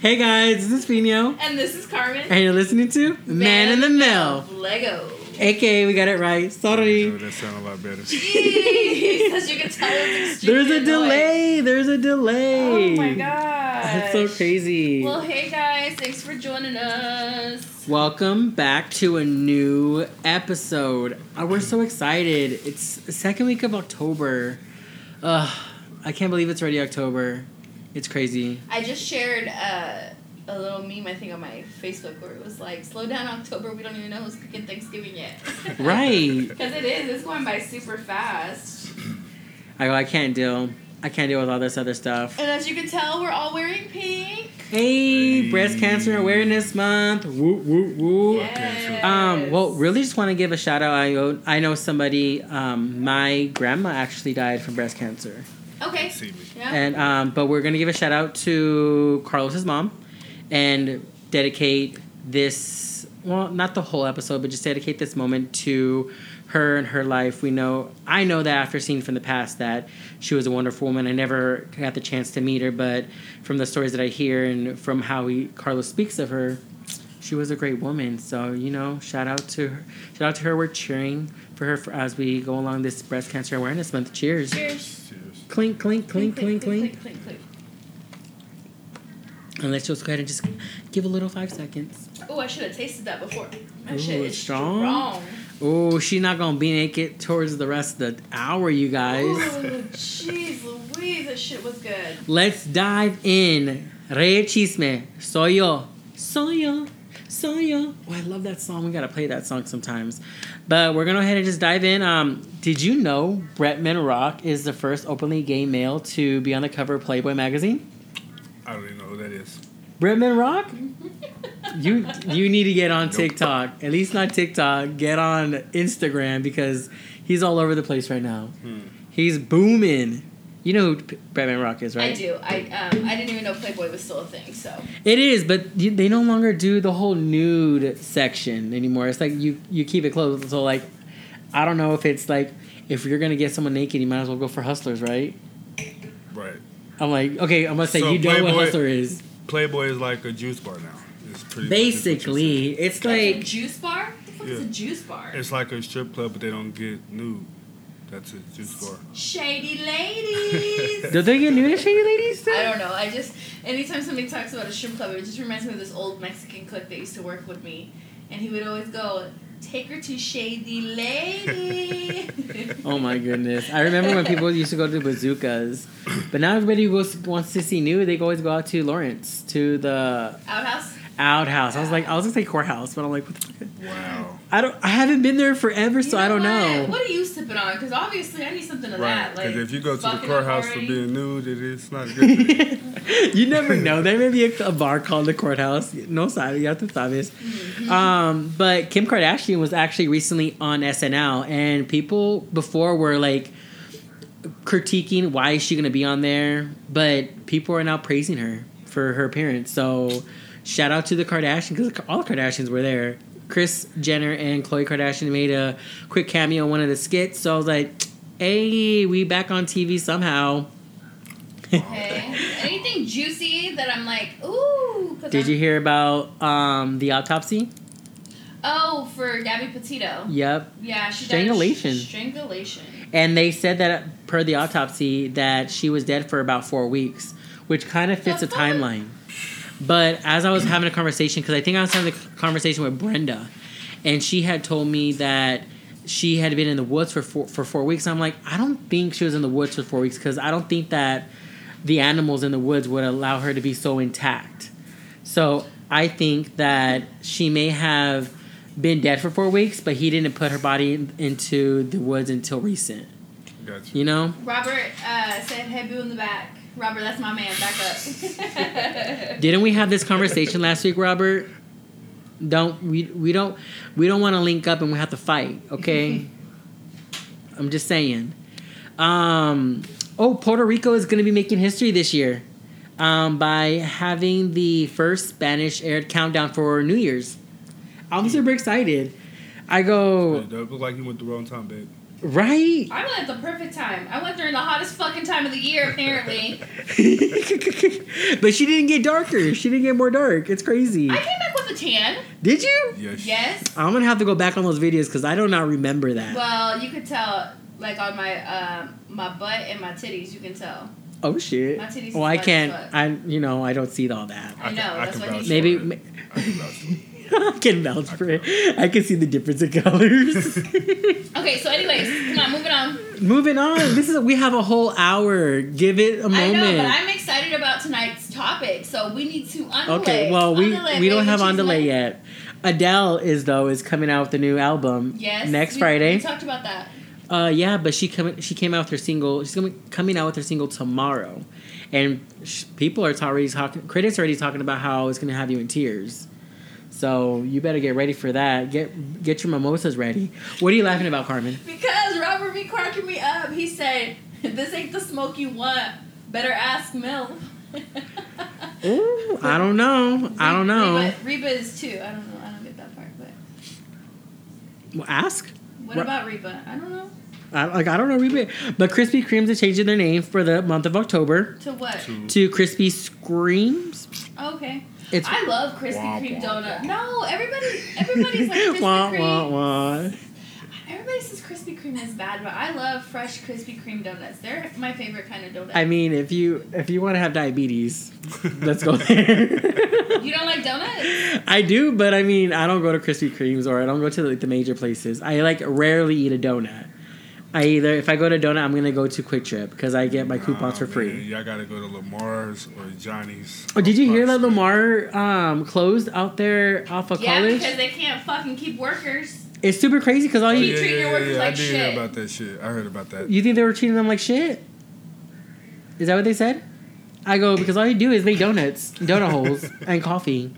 Hey guys, this is Pino. And this is Carmen. And you're listening to Man, in the Mill. Lego. AKA, we got it right. Sorry. that sounded a lot better. Jeez, as you can tell, it's extremely There's a annoying. delay. There's a delay. Oh my god. That's so crazy. Well, hey guys, thanks for joining us. Welcome back to a new episode. Uh, we're so excited. It's the second week of October. Ugh, I can't believe it's already October. It's crazy. I just shared uh, a little meme, I think, on my Facebook where it was like, slow down October, we don't even know who's cooking Thanksgiving yet. Right. Because it is, it's going by super fast. I go, I can't deal. I can't deal with all this other stuff. And as you can tell, we're all wearing pink. Hey, Breast Cancer Awareness Month. Woo, woo, woo. Yes. Um, well, really just want to give a shout out. I know, I know somebody, um, my grandma actually died from breast cancer. Okay. See me. Yeah. And um, but we're gonna give a shout out to Carlos's mom, and dedicate this well, not the whole episode, but just dedicate this moment to her and her life. We know I know that after seeing from the past that she was a wonderful woman. I never got the chance to meet her, but from the stories that I hear and from how he, Carlos speaks of her, she was a great woman. So you know, shout out to her. Shout out to her. We're cheering for her for, as we go along this breast cancer awareness month. Cheers! Cheers. Cheers. Clink, clink, clink, clink, clink. clink, clink. And let's just go ahead and just give a little five seconds. Oh, I should have tasted that before. That Ooh, shit is strong? strong. Oh, she's not gonna be naked towards the rest of the hour, you guys. Oh, jeez Louise, that shit was good. Let's dive in. Rey Chisme. Soy yo. Soy yo. Soy yo. Oh, I love that song. We gotta play that song sometimes. But we're gonna go ahead and just dive in. Um, did you know Bretman Rock is the first openly gay male to be on the cover of Playboy magazine? I don't even know who that is. Bretman Rock? You you need to get on Nope. TikTok. At least not TikTok. Get on Instagram because he's all over the place right now. Hmm. He's booming. You know who P- Bretman Rock is, right? I do. I um, I didn't even know Playboy was still a thing. So It is, but they no longer do the whole nude section anymore. It's like you you keep it closed. So like, I don't know if it's like if you're gonna get someone naked, you might as well go for Hustlers, right? Right. I'm like, okay, I'm gonna say So you know what Playboy- Hustler is. Playboy is like a juice bar now. It's pretty Basically, it's That's a like juice bar. What the fuck is a Yeah. juice bar? It's like a strip club, but they don't get nude. That's a juice bar. Shady ladies. do they get new at Shady Ladies? I don't know. I just anytime somebody talks about a shrimp club, it just reminds me of this old Mexican cook that used to work with me, and he would always go, "Take her to Shady Lady." Oh my goodness! I remember when people used to go to bazookas, but now everybody who goes wants to see new. They always go out to Lawrence to the Outhouse. Outhouse. I was like, I was gonna say courthouse, but I'm like, what the fuck? Wow. I don't. I haven't been there forever, so You I don't what? know. What are you sipping on? Because obviously I need something of Right. that. Like Because if you go to the courthouse for being nude, it is not good you. you never know. There may be a, a bar called the courthouse. No sabes, ya tú sabes. Mm-hmm. Um, but Kim Kardashian was actually recently on SNL, and people before were like critiquing why is she going to be on there, but people are now praising her for her appearance. So shout out to the Kardashians because all the Kardashians were there. Kris Jenner and Khloe Kardashian made a quick cameo in one of the skits. So I was like, "Hey, we back on TV somehow." Okay. Anything juicy that I'm like, ooh. Did I'm- you hear about um, the autopsy? Oh, for Gabby Petito. Yep. Yeah, she Strangulation. Died sh- strangulation. And they said that per the autopsy that she was dead for about four weeks, which kind of fits The timeline. But as I was having a conversation, because I think I was having a conversation with Brenda, and she had told me that she had been in the woods for four, for four weeks. I'm like, I don't think she was in the woods for four weeks because I don't think that the animals in the woods would allow her to be so intact. So I think that she may have been dead for four weeks, but he didn't put her body in- into the woods until recent. Gotcha. You know? Robert uh, said, "Hey, boo in the back." Robert, that's my man. Back up. Didn't we have this conversation last week, Robert? Don't we? We don't. We don't want to link up and we have to fight. Okay. I'm just saying. Um. Oh, Puerto Rico is going to be making history this year, um, by having the first Spanish aired countdown for New Year's. I'm super excited. I go. It does look like you went the wrong time, babe. Right? I went at the perfect time. I went during the hottest fucking time of the year, apparently. but she didn't get darker. She didn't get more dark. It's crazy. I came back with a tan. Did you? Yes. Yes. I'm gonna have to go back on those videos because I do not remember that. Well, you could tell, like on my um, my butt and my titties, you can tell. oh shit. My titties Well, I can't. black as fuck. I you know I don't see all that. I know, can- that's can what vouch he- for Maybe. I can vouch for it. I can vouch for it. I can see the difference in colors. Okay, so anyways, come on, moving on. Moving on. This is we have a whole hour. Give it a moment. I know, but I'm excited about tonight's topic, so we need to underlay. Okay, well we we don't have on cheese yet. Adele is though is coming out with a new album Yes. next we- Friday. We talked about that. Uh, yeah, but she coming she came out with her single. She's coming coming out with her single tomorrow, and sh- people are already talking. Critics are already talking about how it's gonna have you in tears. So you better get ready for that. Get get your mimosas ready. What are you laughing about, Carmen? Because Robert be cracking me up. He said, "This ain't the smoke you want. Better ask Mel." Ooh, I don't know. I don't know. Reba, Reba is too. I don't know. I don't get that part. But Well, ask. what Ro- about Reba? I don't know. I, like I don't know. Reba- But Krispy Kremes is changing their name for the month of October To what? To- to Krispy Screams. Oh, okay. It's I love Krispy Kreme donut. No, everybody, everybody's like Krispy wah, Kreme. wah, wah. Everybody says Krispy Kreme is bad, but I love fresh Krispy Kreme donuts. They're my favorite kind of donut. I mean, if you if you want to have diabetes, let's go there. you don't like donuts? I do, but I mean, I don't go to Krispy Kremes or I don't go to like the major places. I like rarely eat a donut. I either if I go to donut, I'm gonna go to QuikTrip because I get my coupons Nah, for free. man, y'all gotta go to Lamar's or Johnny's. Oh, did you hear that Prospect. Lamar um, closed out there off of Yeah, college? because they can't fucking keep workers. It's super crazy because all Oh, you Keep yeah, treating yeah, your yeah, workers yeah. I like did shit. hear about that shit. I heard about that. you think they were treating them like shit. Is that what they said? I go because all you do is make donuts, donut holes, and coffee.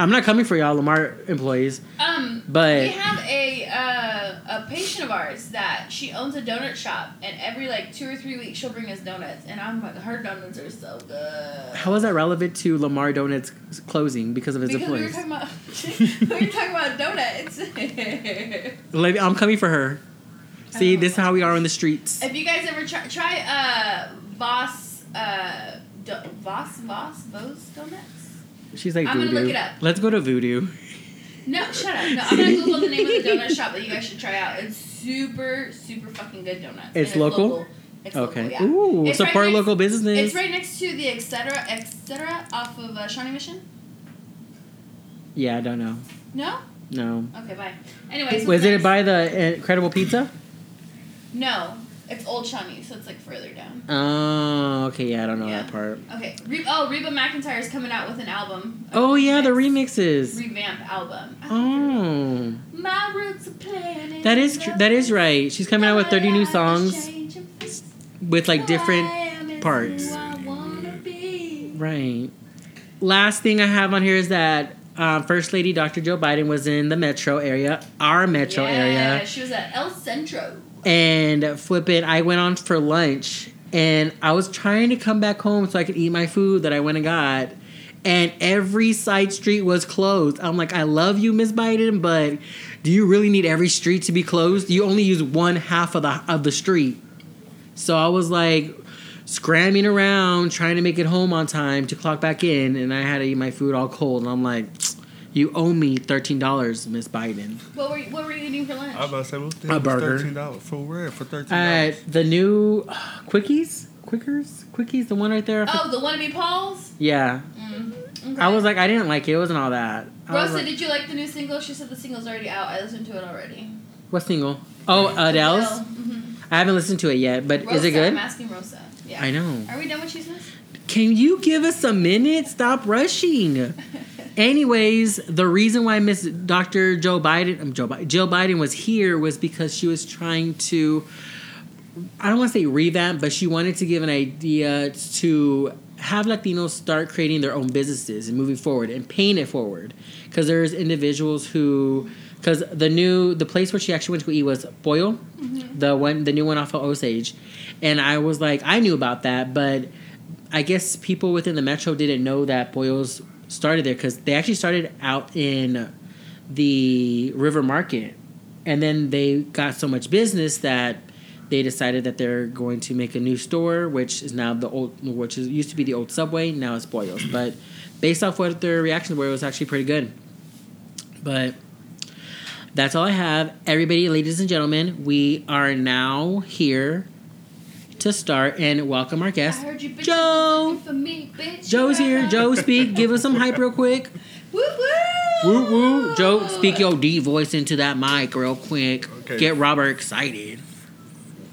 I'm not coming for y'all, Lamar employees. Um, But- we have a uh, a patient of ours that she owns a donut shop, and every like two or three weeks she'll bring us donuts, and I'm like, her donuts are so good. How is that relevant to Lamar Donuts closing because of his because we were employees? talking about we were talking about donuts. Like, I'm coming for her. See, this is how we are on the streets. If you guys ever try try uh Voss uh do, Voss Voss Voss donuts. She's like I'm gonna voodoo. look it up. Let's go to voodoo. No, shut up. No, I'm gonna Google the name of the donut shop that you guys should try out. It's super super fucking good donuts. It's And local? It's Okay. local. Yeah. Ooh, It's support right next- local business. It's right next to the etc. etc. off of uh, Shawnee Mission. Yeah, I don't know. No. No. Okay, bye. Anyways, Was it by the Incredible Pizza? No, it's Old Shawnee, so it's like further down. Oh, okay. Yeah, I don't know Yeah. that part. Okay. Re- oh, Reba McEntire is coming out with an album. Oh yeah, the remix- remixes. revamp album. Oh, My roots are planted. that is tr- that is right. She's coming out with 30 new songs with like different parts. Right. Last thing I have on here is that uh, First Lady Dr. Joe Biden was in the metro area, our metro yeah, area, She was at El Centro. And flip it. I went on for lunch, and I was trying to come back home so I could eat my food that I went and got, and every side street was closed. I'm like, I love you, Miss Biden, but do you really need every street to be closed? You only use one half of the of the street. So I was like scrambling around trying to make it home on time to clock back in, and I had to eat my food all cold. And I'm like, you owe me thirteen dollars, Miss Biden. What were you, what were you eating for lunch? I was about to say, what's the A hell burger. Thirteen dollars for where? For thirteen At dollars. the new uh, Quickies, Quickers, Quickies, the one right there. oh, the one wannabe Pauls. Yeah, Mm. Okay. I was like, I didn't like it. It wasn't all that. I Rosa, like, did you like the new single? She said the single's already out. I listened to it already. what single? Oh, Adele's. hmm I haven't listened to it yet, but Rosa, is it good? I'm asking Rosa. Yeah. I know. Are we done with chismes? Can you give us a minute? Stop rushing. Anyways, the reason why Miss Dr. Joe Biden, um, Joe Biden, Jill Biden was here was because she was trying to, I don't want to say revamp, but she wanted to give an idea to have Latinos start creating their own businesses and moving forward and paying it forward. Because there's individuals who, because the new, the place where she actually went to eat was Boyle, the one, the new one off of Osage, and I was like, I knew about that, but I guess people within the metro didn't know that Boyles started there because they actually started out in the River Market and then they got so much business that they decided that they're going to make a new store, which is now the old, which is used to be the old Subway, now it's Pollos. But based off what their reactions were, it was actually pretty good. But that's all I have. Everybody, ladies and gentlemen, we are now here to start and welcome our I guest. heard you bitches Joe. for me, bitch. Joe's here. Joe, speak. Give us some hype real quick. Woo woo. Woo woo. Joe, speak your D voice into that mic real quick. Okay. Get Robert excited.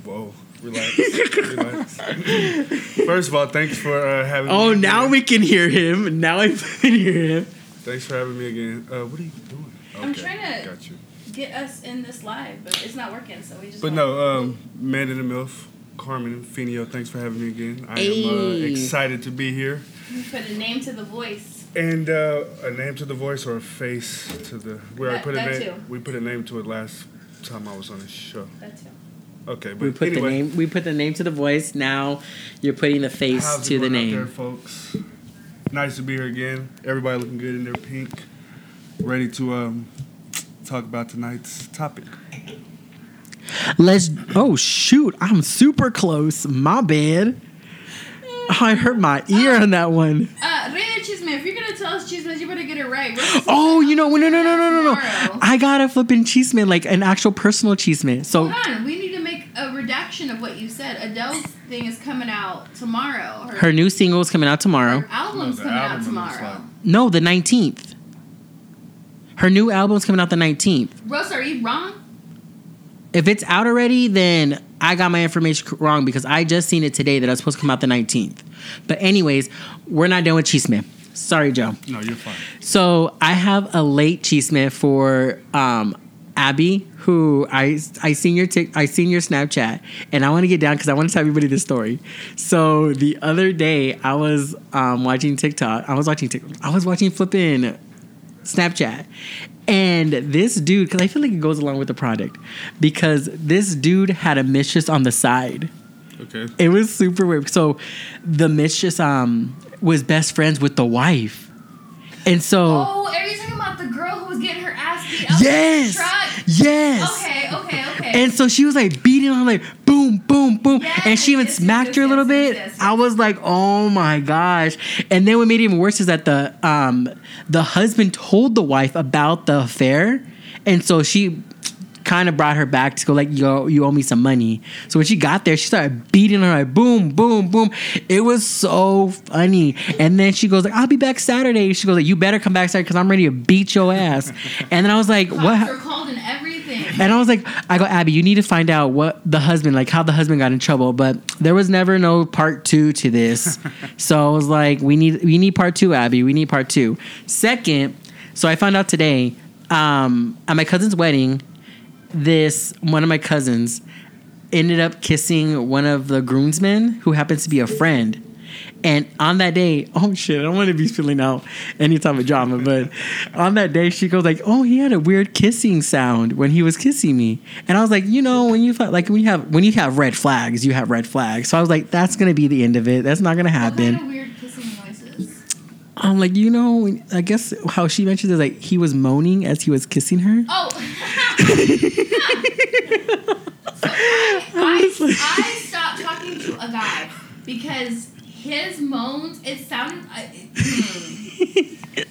Whoa, relax, relax. First of all, thanks for uh, having Oh, me. Oh, now again. we can hear him. Now I can hear him. Thanks for having me again. Uh, what are you doing? I'm trying to- Got you. Get us in this live, but it's not working, so we just. But no, um, Man in the MILF, Carmen and Finio, thanks for having me again. I am uh, excited to be here. We put a name to the voice. And uh, a name to the voice or a face to the. We already That- put a name. too. We put a name to it last time I was on the show. That too. Okay, but We put anyway, the name. We put the name to the voice. Now you're putting the face how's it to the going out there, name. folks? Nice to be here again. Everybody looking good in their pink, ready to um, talk about tonight's topic. Let's. Oh shoot! I'm super close. My bad. I hurt my ear on that one. Uh, Rey de Chisme, if you're gonna tell us chismes, you better get it right. We're supposed to- Oh, you know, no, no, no, no, no, no. Tomorrow. I got a flipping cheeseman, like an actual personal cheeseman. So Hold on, we need to make a redaction of what you said. Adele's thing is coming out tomorrow. her new single is coming out tomorrow. her album's No, coming album out tomorrow. like- No, the 19th. Her new album's coming out the 19th. Russ, are you wrong? If it's out already, then I got my information wrong because I just seen it today that it's supposed to come out the 19th. But anyways, we're not done with chismes. Sorry, Joe. No, you're fine. So I have a late chisme for um, Abby, who I I seen your tic, I seen your Snapchat, and I want to get down because I want to tell everybody this story. So the other day I was um, watching TikTok. I was watching TikTok. I was watching flipping Snapchat. And this dude, because I feel like it goes along with the product, because this dude had a mistress on the side. Okay. It was super weird. So the mistress um was best friends with the wife. And so Oh, are you talking about the girl who was getting her ass beat up Yes. in the truck? Yes. Okay, okay, okay. And so she was like beating on like boom, boom, boom. and she even Yes, yes, smacked her a little bit. yes, yes. I was like, oh my gosh. And then what made it even worse is that the um the husband told the wife about the affair. And so she kind of brought her back to go like, yo, you owe me some money. So when she got there, she started beating her like boom, boom, boom. It was so funny. And then she goes like, I'll be back Saturday. She goes like, you better come back Saturday because I'm ready to beat your ass. and then I was like, Cops what? Were called and. And I was like, I go, Abby, you need to find out what the husband, like how the husband got in trouble. But there was never no part two to this. so I was like, we need we need part two, Abby. We need part two. Second, so I found out today, um, at my cousin's wedding, this one of my cousins ended up kissing one of the groomsmen who happens to be a friend. And on that day, oh shit, I don't want to be spilling out any type of drama, but on that day, she goes like, "Oh, he had a weird kissing sound when he was kissing me," and I was like, "You know, when you like when you have when you have red flags, you have red flags." So I was like, "That's gonna be the end of it. That's not gonna happen." weird kissing noises? I'm like, you know, I guess how she mentioned is like he was moaning as he was kissing her. Oh. So I, I, I stopped talking to a guy because his moans, it sounded. I- It,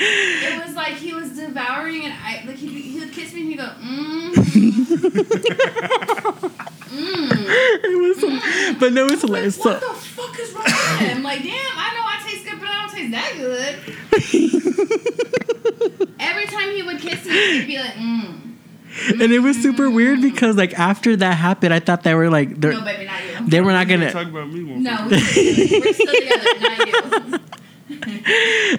hmm. it was like he was devouring and I like he, he would kiss me and he'd go, mm, mm. It was, some- but no, it's hilarious. So, What the fuck is wrong with him? Like, damn, I know I taste good, but I don't taste that good. Every time he would kiss me, he'd be like, mm. And it was super weird because like after that happened, I thought they were like they're, No, baby, not you. they were not You're gonna. talk about me more. No, we're still together. We're still together, not you.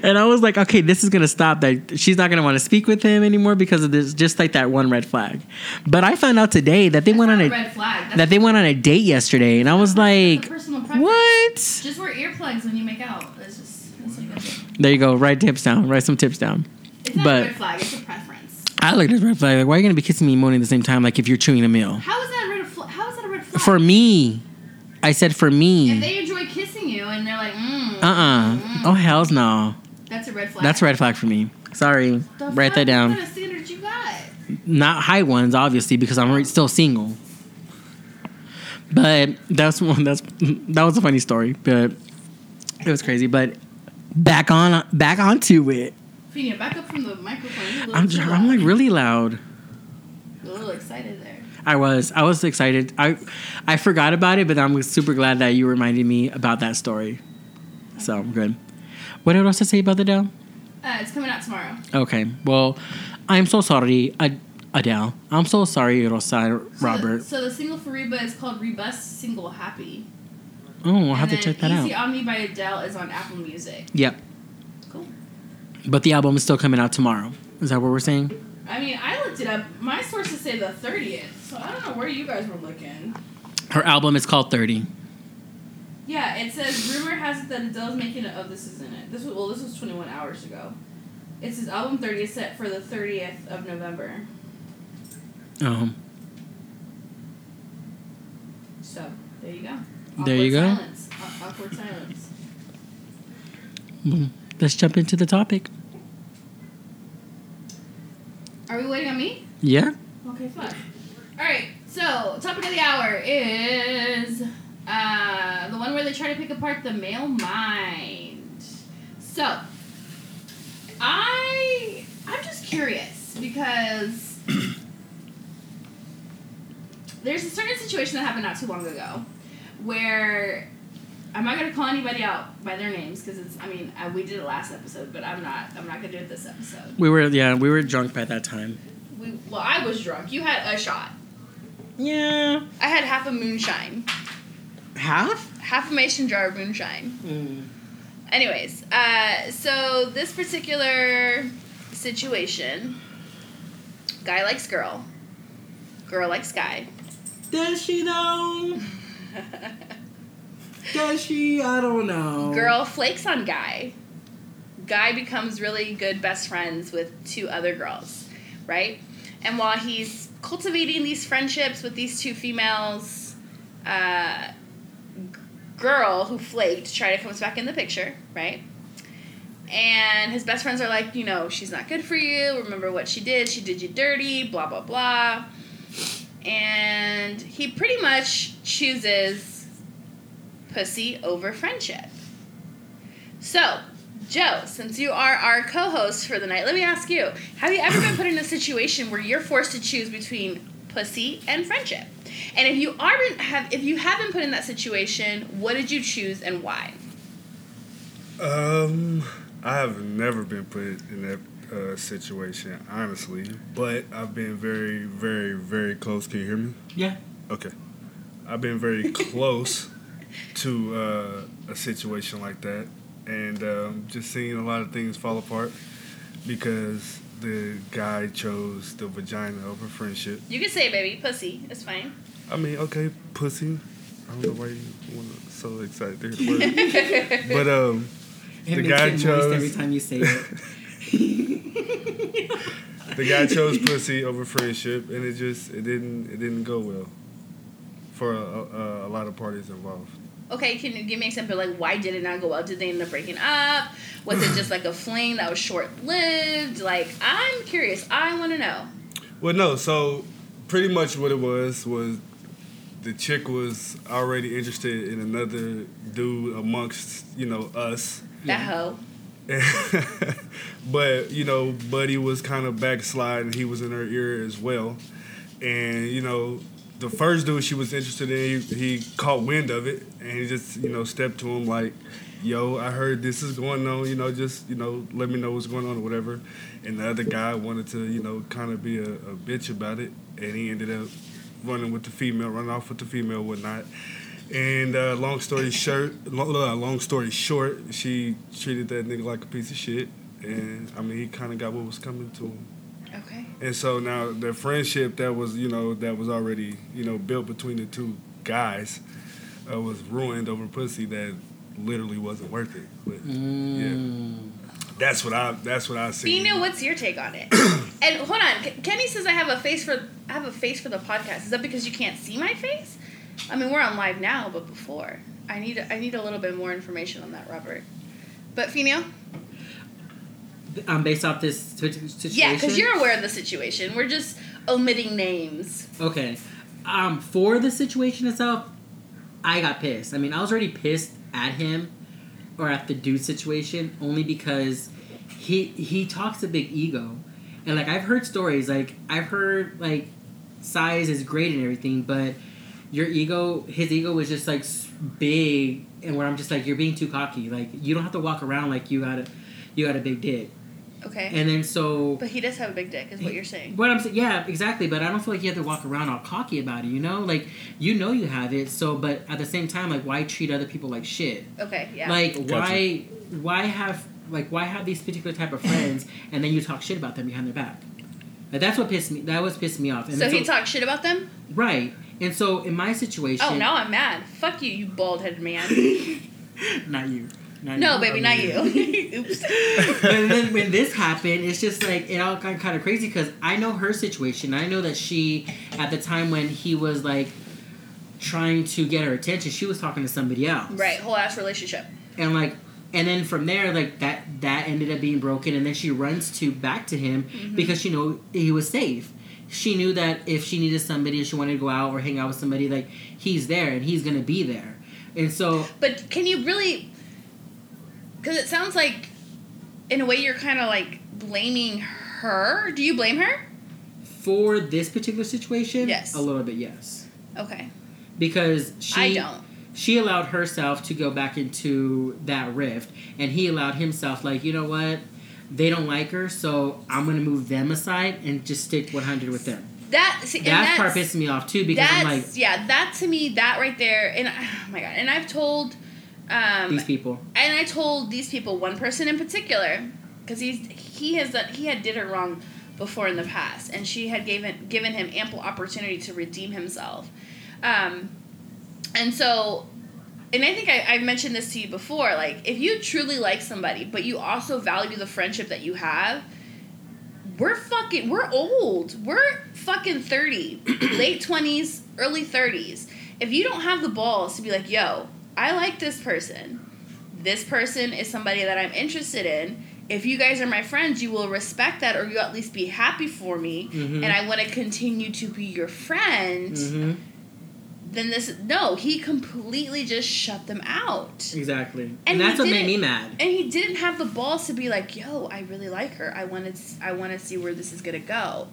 And I was like, okay, this is gonna stop. That she's not gonna want to speak with him anymore because of this, just like that one red flag. But I found out today that they went on a a red flag. That's, that they went on a date yesterday, and I was like, what? Just wear earplugs when you make out. That's just that's what you gotta do. There you go. Write tips down. Write some tips down. It's not But- a red flag. It's a preference. I looked at red flag. Like, why are you gonna be kissing me and moaning at the same time? Like if you're chewing a meal. How is that a red flag? How is that a red flag? For me, I said for me. if they enjoy kissing you and they're like, mm, Uh uh Oh hell's no. that's a red flag. That's a red flag for me. Sorry. The Write that down. What kind of standards you got? not high ones, obviously, because I'm still single. But that's one. That's that was a funny story, but it was crazy. But back on, back onto it. Back up from the microphone. You're a little I'm I'm like really loud. You're a little excited there. I was I was excited. I I forgot about it, but I'm super glad that you reminded me about that story. So I'm good. What else to say about Adele? Uh, it's coming out tomorrow. Okay. Well, I'm so sorry, Ad- Adele. I'm so sorry, Rosa So Robert. The, so the single for Reba is called Rebus Single Happy. Oh, I'll have to check that Easy out. on Me by Adele is on Apple Music. Yep. But the album is still coming out tomorrow. Is that what we're saying? I mean, I looked it up. My sources say the 30th, so I don't know where you guys were looking. Her album is called 30. Yeah, it says rumor has it that Adele's making it. Oh, this isn't it. This was well, this was 21 hours ago. It says album 30 is set for the 30th of November. Um, So there you go. There you go. Silence. Awkward silence. Let's jump into the topic. Are we waiting on me? Yeah. Okay, fine. All right. So topic of the hour is uh, the one where they try to pick apart the male mind. So I I'm just curious because there's a certain situation that happened not too long ago where I'm not gonna call anybody out by their names because it's I mean uh, we did it last episode but I'm not I'm not gonna do it this episode. We were yeah we were drunk by that time. We well I was drunk. You had a shot. Yeah. I had half a moonshine, Half. half a mason jar of moonshine. Anyways, uh, so this particular situation, guy likes girl, girl likes guy. Does she though? Does she? I don't know. Girl flakes on guy. Guy becomes really good best friends with two other girls, right? And while he's cultivating these friendships with these two females, uh, girl who flaked Try to comes back in the picture, right? And his best friends are like, you know, she's not good for you. Remember what she did? She did you dirty. Blah blah blah. And he pretty much chooses pussy over friendship. So, Joe, since you are our co-host for the night, let me ask you: Have you ever been put in a situation where you're forced to choose between pussy and friendship? And if you aren't have if you have been put in that situation, what did you choose and why? Um, I have never been put in that uh, situation, honestly, but I've been very, very, very close. Can you hear me? Yeah. Okay. I've been very close to uh, a situation like that, and um, just seeing a lot of things fall apart because the guy chose the vagina over friendship. You can say, it, baby, pussy. It's fine. I mean, okay, pussy. I don't know why you want so excited to hear the but um, It The makes guy it moist chose- every time you say it. the guy chose pussy over friendship, and it just it didn't it didn't go well for a, a, a lot of parties involved. Okay, can you give me an example? Like, why did it not go well? Did they end up breaking up? Was it just like a fling that was short lived? Like, I'm curious. I want to know. Well, no. So pretty much what it was was the chick was already interested in another dude amongst you know us. That hoe. but you know, Buddy was kind of backsliding. He was in her ear as well, and you know, the first dude she was interested in, he, he caught wind of it, and he just you know stepped to him like, "Yo, I heard this is going on. You know, just you know, let me know what's going on or whatever." And the other guy wanted to you know kind of be a, a bitch about it, and he ended up running with the female, running off with the female, whatnot. And uh, long story short, long, uh, long story short, she treated that nigga like a piece of shit, and I mean he kind of got what was coming to him. Okay. And so now the friendship that was you know that was already you know built between the two guys uh, was ruined over pussy that literally wasn't worth it. But Mm. that's what I that's what I see. Bina, what's your take on it? and hold on, K- Kenny says I have a face for I have a face for the podcast. Is that because you can't see my face? I mean, we're on live now, but before I need I need a little bit more information on that, Robert. But Fino, um, based off this situation. Yeah, because you're aware of the situation. We're just omitting names. Okay. Um, for the situation itself, I got pissed. I mean, I was already pissed at him or at the dude situation only because he he talks a big ego. And like I've heard stories, like I've heard like size is great and everything, but your ego, his ego was just like big, and where I'm just like you're being too cocky. Like you don't have to walk around like you got a you got a big dick. Okay. And then so but he does have a big dick, is what you're saying. what I'm saying, yeah, exactly. But I don't feel like you have to walk around all cocky about it. You know, like you know you have it. So, but at the same time, like why treat other people like shit? Okay, yeah. Like Gotcha. why why have like why have these particular type of friends and then you talk shit about them behind their back? Like, that's what pissed me. That was pissed me off. And so then he talks shit about them? right. And so in my situation, Oh, now I'm mad. Fuck you, you bald headed man. not you. Not no, you. baby, not you. Oops. and then when this happened, it's just like it all got kind of crazy because I know her situation. I know that she, at the time when he was like trying to get her attention, she was talking to somebody else. Right, whole ass relationship. And like, and then from there, like that that ended up being broken, and then she runs to back to him Mm-hmm. because she knew he was safe. She knew that if she needed somebody, she wanted to go out or hang out with somebody, like he's there and he's gonna be there. And so But can you really? Because it sounds like, in a way, you're kind of like blaming her. Do you blame her? for this particular situation, Yes. a little bit yes, Okay. because she I don't. she allowed herself to go back into that rift and he allowed himself like you know what they don't like her so i'm gonna move them aside and just stick 100 with them That see, that that's, part pisses me off too because i'm like yeah. That to me, that right there, and oh my god, and I've told, um, these people and I told these people, one person in particular, because he's he has done, he had did her wrong before in the past, and she had given given him ample opportunity to redeem himself, um, and so, and I think I, I've mentioned this to you before. Like, if you truly like somebody, but you also value the friendship that you have. We're fucking, we're old. We're fucking 30, late 20s, early 30s. If you don't have the balls to be like, yo, I like this person, this person is somebody that I'm interested in. If you guys are my friends, you will respect that, or you'll at least be happy for me, Mhm. and I want to continue to be your friend. hmm Then this no, he completely just shut them out, exactly and, And that's what made me mad and he didn't have the balls to be like, "Yo, I really like her. I want to, I want to see where this is gonna go."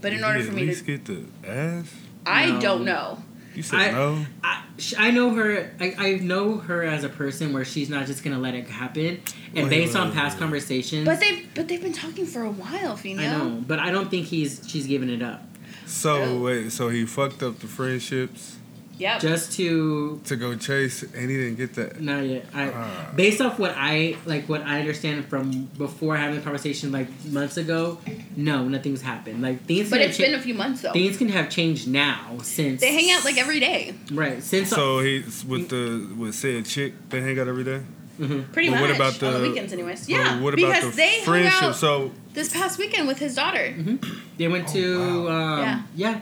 But in Did order for me to, get the ass. I No. don't know. You said I- no. I, I know her I, I know her as a person where she's not just gonna let it happen and Wait, based wait, on past wait. conversations But they've, but they've been talking for a while, Fino. i know but i don't think he's she's giving it up So Oh. wait, so he fucked up the friendships Yep. just to to go chase, and he didn't get that. Not yet. I, Ah. based off what I like, what I understand from before having the conversation like months ago, no, nothing's happened. Like things, but can it's have been a few months though. things can have changed now since They hang out like every day, right since So he with the with said chick, they hang out every day. Mhm. pretty But much. what about on the the- weekends, anyways? But Yeah, what about because the they hung friendship? out So this past weekend with his daughter. they went Oh, to wow. um, Yeah. yeah.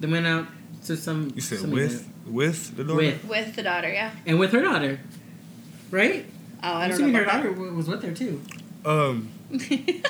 they went out to some you said some with event. with the daughter. with with the daughter. Yeah. and with her daughter, right? Oh, I I'm don't assuming know. her daughter wa- was with her too. Um.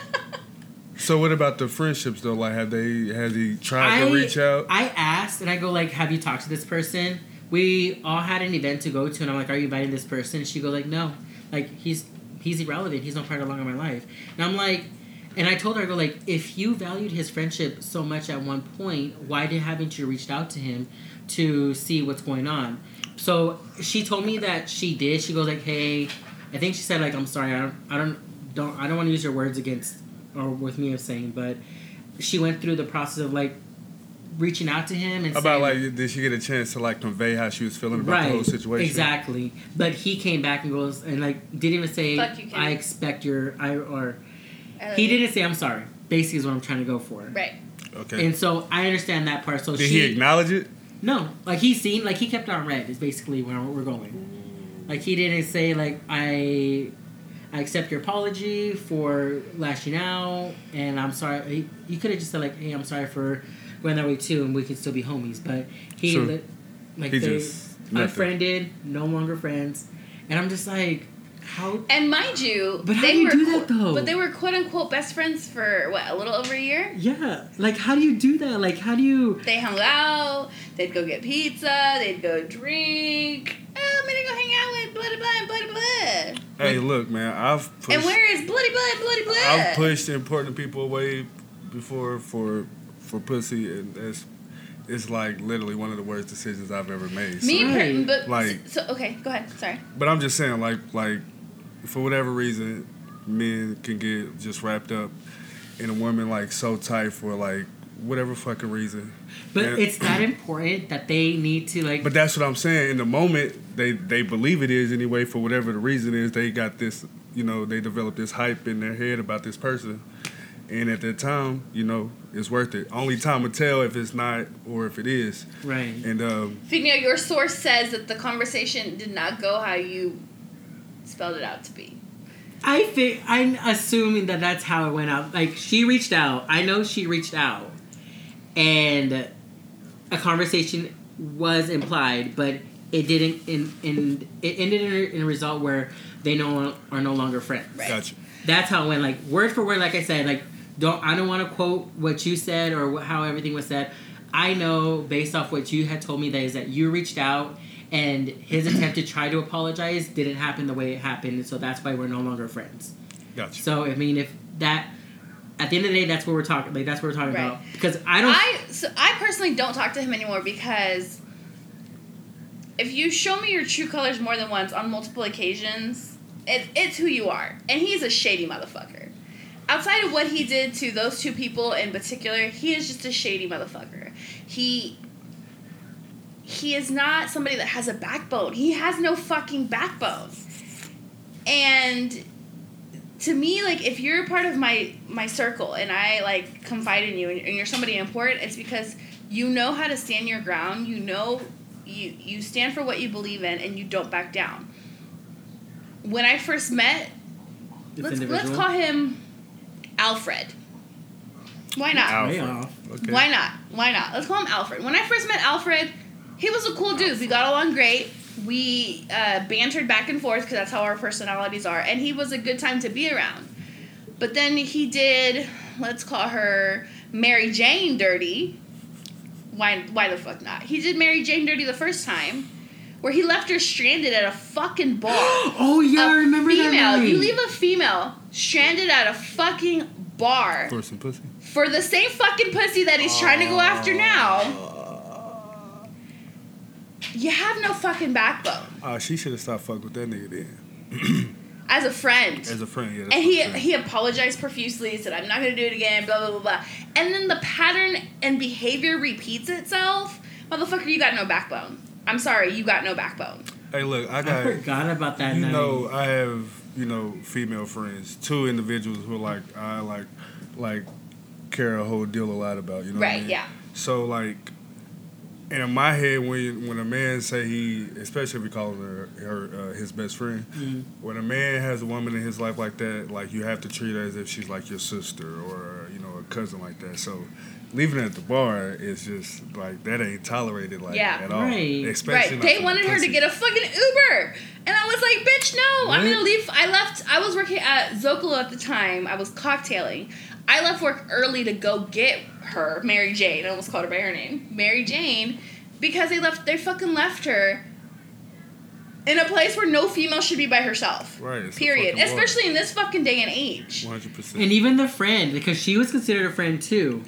So what about the friendships though? Like, have they has he tried I to reach out? I asked and I go like, "Have you talked to this person?" We all had an event to go to, and I'm like, "Are you inviting this person?" She go like, "No, like he's he's irrelevant. He's not part of long of my life." And I'm like, and I told her, I go like, if you valued his friendship so much at one point, why did haven't you reached out to him to see what's going on? So she told me that she did. She goes like, "Hey," I think she said like, "I'm sorry, I don't, I don't, don't, I don't want to use your words against or with me of saying," but she went through the process of like reaching out to him and About saying, like, did she get a chance to like convey how she was feeling about right the whole situation? exactly but he came back and goes and like didn't even say Fuck you, Kenny. i expect your i or I he didn't say i'm sorry basically is what i'm trying to go for Right. Okay. and so i understand that part so did she he acknowledge it? no like he seen like he kept on red is basically where we're going like he didn't say like i I accept your apology for lashing out, and I'm sorry. He, you could have just said like, "Hey, I'm sorry for going that way too," and we can still be homies. But he, Sure. li- like, He they just nothing. unfriended, no longer friends, and I'm just like, How? And mind you, But how they do you were do that, quote- though? But they were quote unquote best friends for what a little over a year. Yeah, like how do you do that? Like how do you? They hung out. They'd go get pizza. They'd go drink. Oh, I'm gonna go hang out with bloody blah and bloody blah. Hey, look, man, I've pushed, And where is bloody blah and bloody blah? I've pushed important people away before for for pussy, and that's it's like literally one of the worst decisions I've ever made. Me, So- Right. but Like- so okay, go ahead. Sorry. but I'm just saying, like like for whatever reason, men can get just wrapped up in a woman like so tight for like whatever fucking reason. But And- it's that important that they need to like. But that's what I'm saying. In the moment, they they believe it is anyway. For whatever the reason is, they got this. You know, they developed this hype in their head about this person, and at that time, you know, it's worth it. Only time will tell if it's not or if it is. right. And um, Figno, your source says that the conversation did not go how you spelled it out to be. I think I'm assuming that that's how it went out. Like she reached out. I know she reached out, and a conversation was implied, but it didn't. In in it ended in a, in a result where they no are no longer friends. Right. gotcha. That's how it went. Like word for word. Like I said. Like don't I don't want to quote what you said or wh- how everything was said. I know based off what you had told me that is that you reached out and his attempt to try to apologize didn't happen the way it happened, so that's why we're no longer friends. Gotcha. So I mean, if that at the end of the day, that's what we're talking. Like that's what we're talking Right. about. Because I don't. I so I personally don't talk to him anymore because if you show me your true colors more than once on multiple occasions, it, it's who you are, and he's a shady motherfucker. Outside of what he did to those two people in particular, he is just a shady motherfucker. He he is not somebody that has a backbone. He has no fucking backbone. And to me, like if you're a part of my my circle and I like confide in you and, and you're somebody important, it's because you know how to stand your ground. You know you you stand for what you believe in and you don't back down. When I first met, this let's let's call him Alfred. Why not? Alfred. Okay. Why not? Why not? Let's call him Alfred. When I first met Alfred, he was a cool dude. We got along great. We uh, bantered back and forth because that's how our personalities are, and he was a good time to be around. But then he did, let's call her Mary Jane dirty. Why? Why the fuck not? He did Mary Jane dirty the first time, where he left her stranded at a fucking bar. oh yeah, I a remember female. that. night. You leave a female stranded at a fucking bar For some pussy. for the same fucking pussy that he's trying to go after now. You have no fucking backbone Uh, she should have stopped fucking with that nigga then. as a friend. As a friend, yeah. and he I'm he apologized profusely, said, "I'm not gonna do it again." Blah blah blah blah. And then the pattern and behavior repeats itself. Motherfucker, you got no backbone. I'm sorry, you got no backbone. Hey, look, I I got. forgot about that you night. know, I have you know female friends, two individuals who are like I like like care a whole deal a lot about. You know, what I right? mean? Yeah. So like, and in my head, when you, when a man say he, especially if he calls her her uh, his best friend, Mhm. when a man has a woman in his life like that, like you have to treat her as if she's like your sister or you know a cousin like that. So. Leaving her at the bar is just like that ain't tolerated like Yeah. at all. Right. Especially Right. not They for the wanted her to get a fucking Uber. And I was like, bitch, no. I'm going to leave. I left. I was working at Zocalo at the time. I was cocktailing. I left work early to go get her, Mary Jane. I almost called her by her name. Mary Jane. Because they left, they fucking left her in a place where no female should be by herself. Right. Period. fucking bar. Especially in this fucking day and age. 100%. And even the friend, because she was considered a friend too.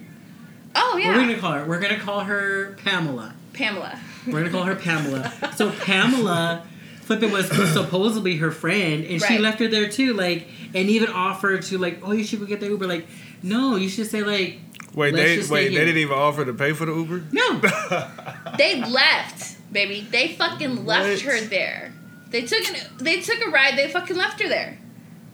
Oh, What are we yeah. gonna call her? We're gonna call her Pamela. Pamela. We're gonna call her Pamela. So Pamela, flipping was supposedly her friend, and she left her there too. Like, and even offered to like, oh, you should go get the Uber. Like, no, you should say like, Wait, Let's they wait. stay They didn't even offer to pay for the Uber. no. They left, baby. They fucking left What? her there. They took an, they took a ride. They fucking left her there.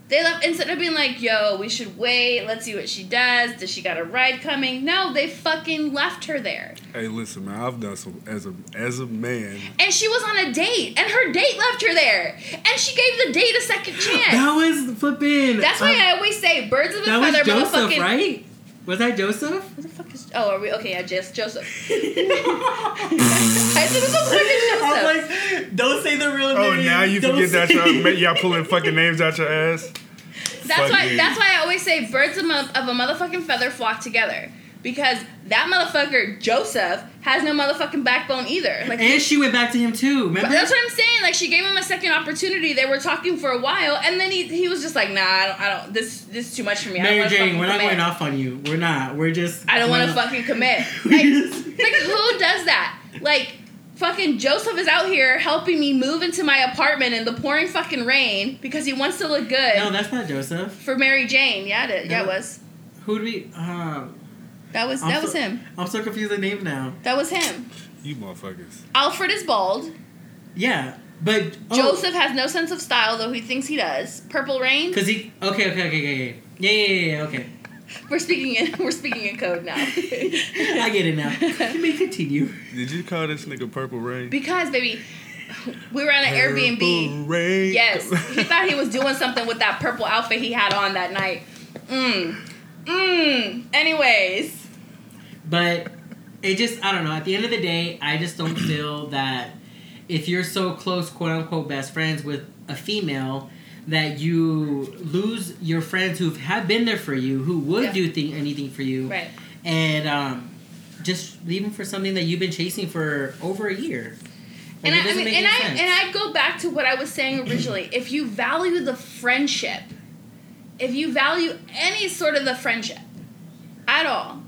They left instead of being like, "Yo, we should wait. Let's see what she does. Does she got a ride coming?" No, they fucking left her there. Hey, listen, man. I've done some as a as a man. And she was on a date, and her date left her there, and she gave the date a second chance. That was flipping. That's why uh, I always say, birds of a that was feather, Joseph, motherfucking. right? Was that Joseph? Who the fuck is? Oh, are we okay? Yeah, just Joseph. I said it's a fucking Joseph. like, don't say the real oh, name. Oh, now you forget that y'all, y'all pulling fucking names out your ass. That's why. Fucking- That's why I always say birds of a, of a motherfucking feather flock together. Because that motherfucker Joseph has no motherfucking backbone either. Like And she went back to him too. Remember? But that's what I'm saying. Like she gave him a second opportunity. They were talking for a while, and then he he was just like, Nah, I don't. I don't this this is too much for me. Mary Jane, we're not commit. going off on you. We're not. We're just. I don't want to fucking commit. Like, just- like who does that? Like fucking Joseph is out here helping me move into my apartment in the pouring fucking rain because he wants to look good No, that's not Joseph. for Mary Jane. Yeah, it, yeah, it was. Who do we? Uh, That was I'm that was him. I'm so confused the name now. That was him. You motherfuckers. Alfred is bald. Yeah, but oh, Joseph has no sense of style, though he thinks he does. Purple Rain. Because he. Okay, okay, okay, okay, okay. Yeah, yeah, yeah, yeah. Okay, We're speaking in we're speaking in code now. I get it now. You may continue. Did you call this nigga Purple Rain? because baby, we were on an Airbnb. Purple Rain. Yes, he thought he was doing something with that purple outfit he had on that night. Mmm. Mmm. Anyways, But it just, I don't know. At the end of the day, I just don't feel that if you're so close, quote unquote, best friends with a female, that you lose your friends who have been there for you, who would Yeah. do thing, anything for you, right. and um, just leave them for something that you've been chasing for over a year. Like, And I, I mean, and I sense. and I go back to what I was saying originally. if you value the friendship, if you value any sort of the friendship at all,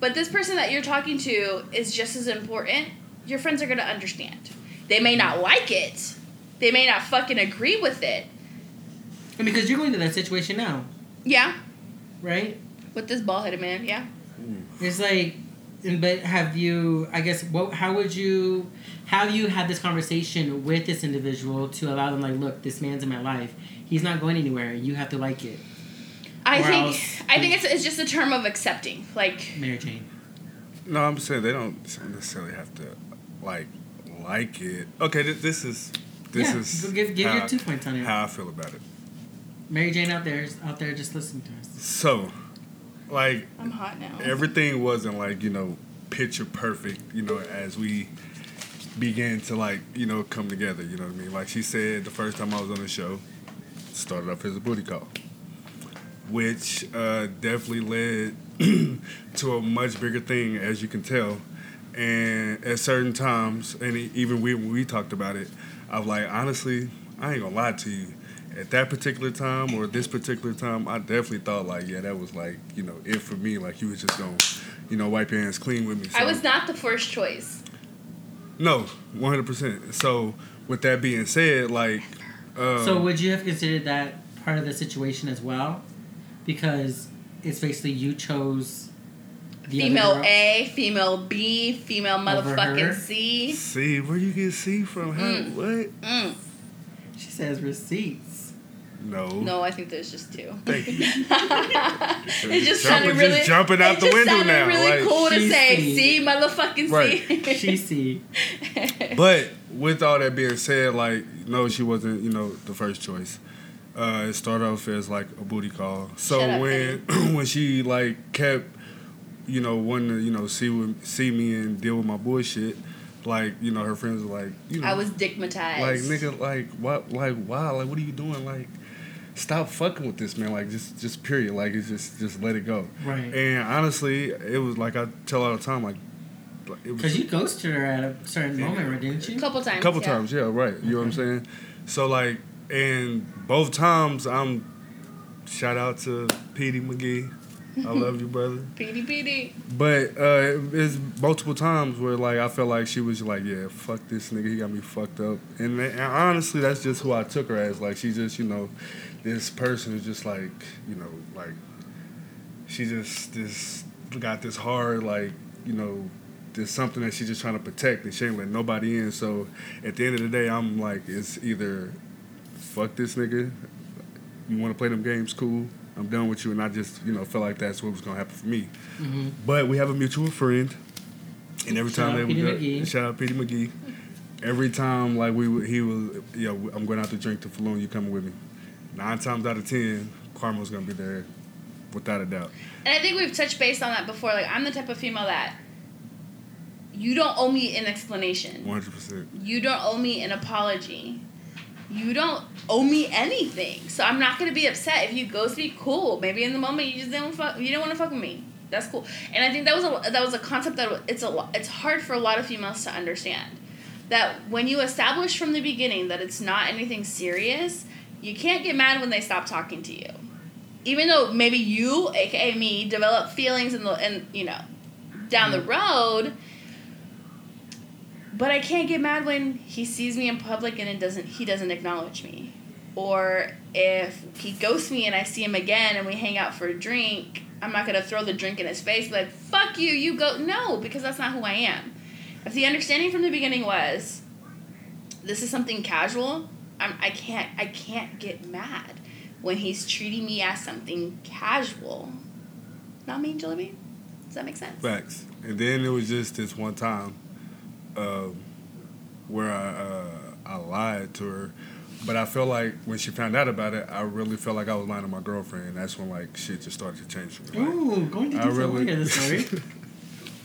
but this person that you're talking to is just as important, your friends are gonna understand. They may not like it, they may not fucking agree with it. And because you're going through that situation now, Yeah, right? with this ball headed man. Yeah. Mm. It's like, and- but have you? I guess what? How would you? How you had this conversation with this individual to allow them like, look, this man's in my life. He's not going anywhere. You have to like it, I Or think else- I think it's, it's just a term of accepting. Like Mary Jane. No, I'm saying they don't necessarily have to like like it. Okay, th- this is this yeah, is give give how, your two points on it. how I feel about it. Mary Jane out there, out there, just listening to us. So, like I'm hot now. everything wasn't like you know picture perfect. You know, as we began to like you know come together. You know what I mean? Like she said, the first time I was on the show, started off as a booty call, which uh, definitely led to a much bigger thing, as you can tell. And at certain times, and e- even we when we talked about it, I was like, honestly, I ain't gonna lie to you. At that particular time or this particular time, I definitely thought like, yeah, that was like, you know, it for me. Like you was just gonna, you know, wipe your hands clean with me. I So- was not the first choice. no, one hundred percent. So with that being said, like, um, so would you have considered that part of the situation as well? Because it's basically you chose the other female girl. A, female B, female motherfucking C. C. see where you get C from? How, Mm. what? Mm. She says receipts. No. No, I think there's just two. Thank you. it just Jumping- sounded really just jumping out it the just window sounded now, really like- cool to say. see. See, motherfucking Right. see. She see. But with all that being said, like, no, she wasn't, you know, the first choice. Uh, it started off as like a booty call. So Shut up, when when she like kept, you know, wanting to, you know, see with, see me and deal with my bullshit, like, you know, her friends were like, you know, I was digmatized. like nigga, like what, like wow, like what are you doing? Like, stop fucking with this man. Like just just period. Like it's just just let it go. Right. And honestly, it was like I tell all the time, like it was Because you ghosted her at a certain moment, right, didn't you? a couple times. a couple yeah. times, yeah, right. You know what I'm saying? So like, and both times I'm shout out to Petey McGee. I love you, brother. Petey Petey. But uh, it's multiple times where like I felt like she was like, yeah, fuck this nigga, he got me fucked up. And, and honestly, that's just who I took her as. Like she just, you know, this person who's just like, you know, like she just this got this hard like, you know, there's something that she's just trying to protect and she ain't let nobody in. So at the end of the day, I'm like, it's either fuck this nigga, you want to play them games, cool. I'm done with you, and I just, you know, felt like that's what was gonna happen for me. Mm-hmm. But we have a mutual friend, and every Shout time out they would go, McGee. shout out Petey McGee. Every time, like we, would- he was, yo, I'm going out to drink to Falloon. You coming with me? Nine times out of ten, Carmen's gonna be there, without a doubt. And I think we've touched base on that before. Like, I'm the type of female that you don't owe me an explanation. One hundred percent. You don't owe me an apology. You don't owe me anything. So I'm not gonna be upset if you ghost me. Cool. Maybe in the moment you just didn't fuck. You didn't want to fuck with me. That's cool. And I think that was a that was a concept that it's a it's hard for a lot of females to understand. That when you establish from the beginning that it's not anything serious, you can't get mad when they stop talking to you. Even though maybe you, aka me, develop feelings in the and you know down the mm-hmm. road but I can't get mad when he sees me in public and it doesn't he doesn't acknowledge me. Or if he ghosts me and I see him again and we hang out for a drink, I'm not gonna throw the drink in his face, but like, fuck you, you go no, because that's not who I am. If the understanding from the beginning was this is something casual, I'm I can't I can't get mad when he's treating me as something casual. Not me, Jillamy? Does that make sense? Facts. And then it was just this one time um, where I uh, I lied to her, but I felt like when she found out about it, I really felt like I was lying to my girlfriend. And that's when like shit just started to change for me. Like, Ooh, going to I detail. really- Look at this story.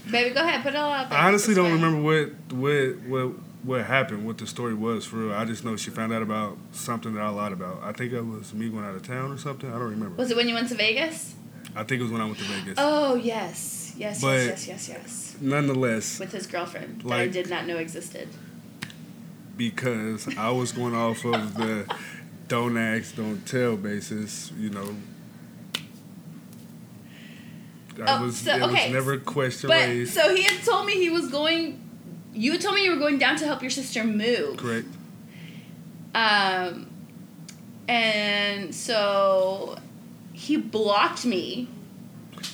Baby, go ahead, put it all out there. I honestly don't remember what what what what happened, what the story was for real. I just know she found out about something that I lied about. I think it was me going out of town or something. I don't remember. Was it when you went to Vegas? I think it was when I went to Vegas. Oh yes, yes, But- yes, yes, yes, yes. Nonetheless, With his girlfriend that I did not know existed. because I was going off of the don't ask, don't tell basis, you know. I Oh, was so- it okay. was never question But raised. so he had told me he was going. You had told me you were going down to help your sister move. Correct. Um, and so he blocked me.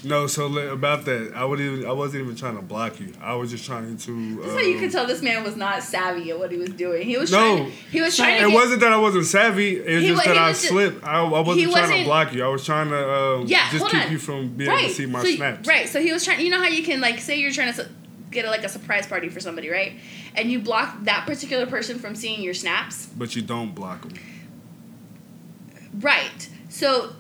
No, so li- about that, I would even I wasn't even trying to block you. I was just trying to. That's how you um, could tell this man was not savvy at what he was doing. He was No. trying. To, he was trying. It get- wasn't that I wasn't savvy. It was He just that I slipped. I, I wasn't trying to wasn't- block you. I was trying to um, Yeah, just keep on. you from being able to see my so, snaps. Right. So he was trying. You know how you can like say you're trying to get a, like a surprise party for somebody, right? And you block that particular person from seeing your snaps. But you don't block them. Right. So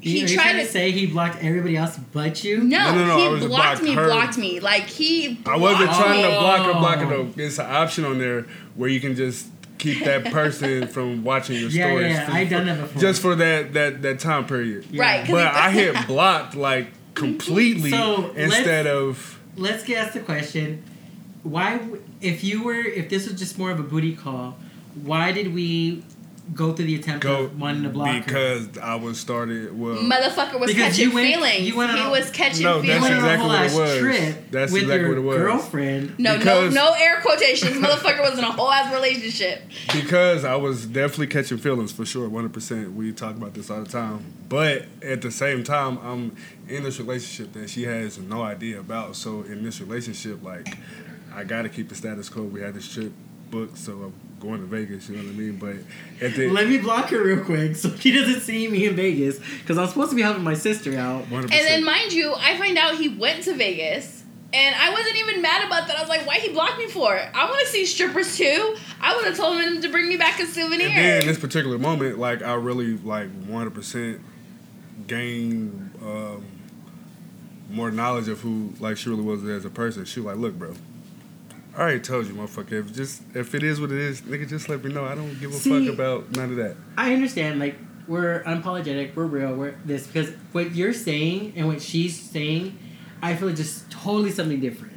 he Are you tried to. to say he blocked everybody else but you? no, No, no, no, I he was blocked blocked me. her. Blocked me. Like he. I wasn't blocked trying to block her, block her Oh. though. It's an option on there where you can just keep that person from watching your Yeah, stories. yeah, for- I done that before. Just for that that that time period. Yeah. Right. 'cause But I hit blocked like mhm. completely So, let's- instead of Let's get asked the question: Why, if you were, if this was just more of a booty call, why did we go through the attempt go of wanting to block her? because I was started well. Motherfucker was Because catching you went- feelings. you went on he a- was catching No, You that's went feelings. on a exactly whole what it ass was. trip That's with exactly your what it was. girlfriend. No, Because- no, no air quotations. Motherfucker was in a whole ass relationship. Because I was definitely catching feelings for sure, one hundred percent. We talk about this all the time. But at the same time, I'm in this relationship that she has no idea about. So in this relationship, like, I got to keep the status quo. We had this trip booked, so I'm going to Vegas. You know what I mean? But at the Let me block her real quick so she doesn't see me in Vegas because I'm supposed to be helping my sister out. 100%. And then, mind you, I find out he went to Vegas, and I wasn't even mad about that. I was like, "Why he blocked me for? I want to see strippers too. I would have told him to bring me back a souvenir." And then this particular moment, like I really like 100 percent gained um, more knowledge of who like she really was as a person. She was like, look, bro. I already told you, motherfucker. If just if it is what it is, nigga, just let me know. I don't give a See- fuck about none of that. I understand, like, we're unapologetic, we're real, we're this, because what you're saying and what she's saying, I feel just totally something different.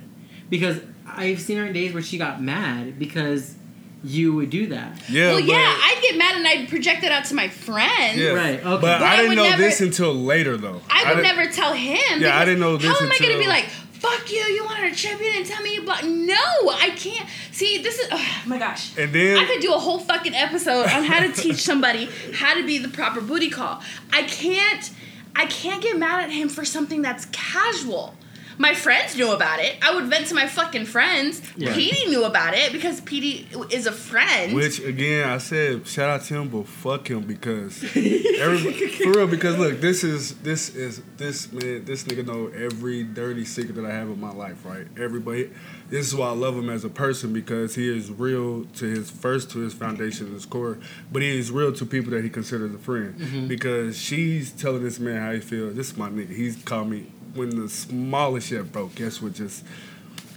Because I've seen her in days where she got mad because you would do that. Yeah, well, but, yeah, I'd get mad and I'd project it out to my friends. yeah. Right, okay. But, But I I didn't would know never- this until later, though. I would didn't- never tell him. Yeah, I didn't know this How am I gonna be like, "Fuck you! You wanted a trip, you didn't tell me you blocked." No, I can't. See, this is. Oh my gosh. And then I could do a whole fucking episode on how to teach somebody how to be the proper booty call. I can't I can't get mad at him for something that's casual. My friends knew about it. I would vent to my fucking friends. Yeah. Petey knew about it because Petey is a friend. Which again, I said shout out to him, but fuck him because every, for real. Because look, this is this is this man. This nigga know every dirty secret that I have in my life, right? Everybody. This is why I love him as a person because he is real to his first to his foundation, his core, but he is real to people that he considers a friend. Mm-hmm. Because she's telling this man how he feels. This is my nigga. He's called me when the smallest shit broke. Guess what? Just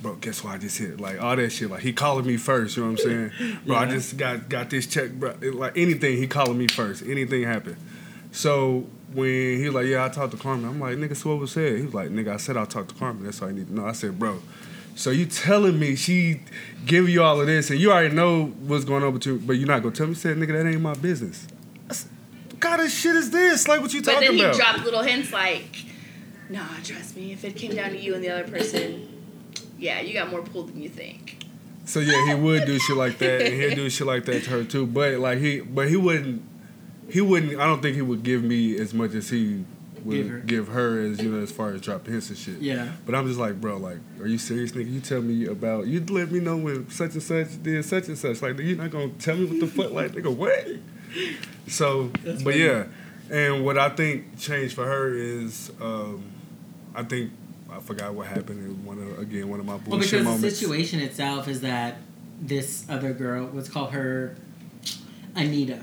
bro, guess what I just hit? Like all that shit. Like he calling me first. You know what I'm saying? Bro, I just got got this check, bro. It- like anything, he calling me first. Anything happened. So when he was like, yeah, I talked to Carmen. I'm like, nigga, so what was said? He was like, nigga, I said I talked to Carmen. That's all I need to know. I said, bro. So you telling me she give you all of this and you already know what's going on with you, but you're not gonna tell me? He said, nigga, that ain't my business. What kind of shit is this? Like what you talking about? but then he about? dropped little hints like, "Nah, trust me. If it came down to you and the other person, yeah, you got more pull than you think." So yeah, he would do shit like that, and he'd do shit like that to her too. But like he, but he wouldn't, he wouldn't. I don't think he would give me as much as he would Give her. give her, as you know, as far as drop hints and shit. Yeah. But I'm just like, bro, like, are you serious, nigga? You tell me about, you let me know when such and such did such and such. Like, you're not gonna tell me what the fuck, like, nigga, what? So, That's but funny. yeah, and what I think changed for her is, um, I think I forgot what happened in one of again one of my Well, bullshit because moments. the situation itself is that this other girl, let's call her Anita.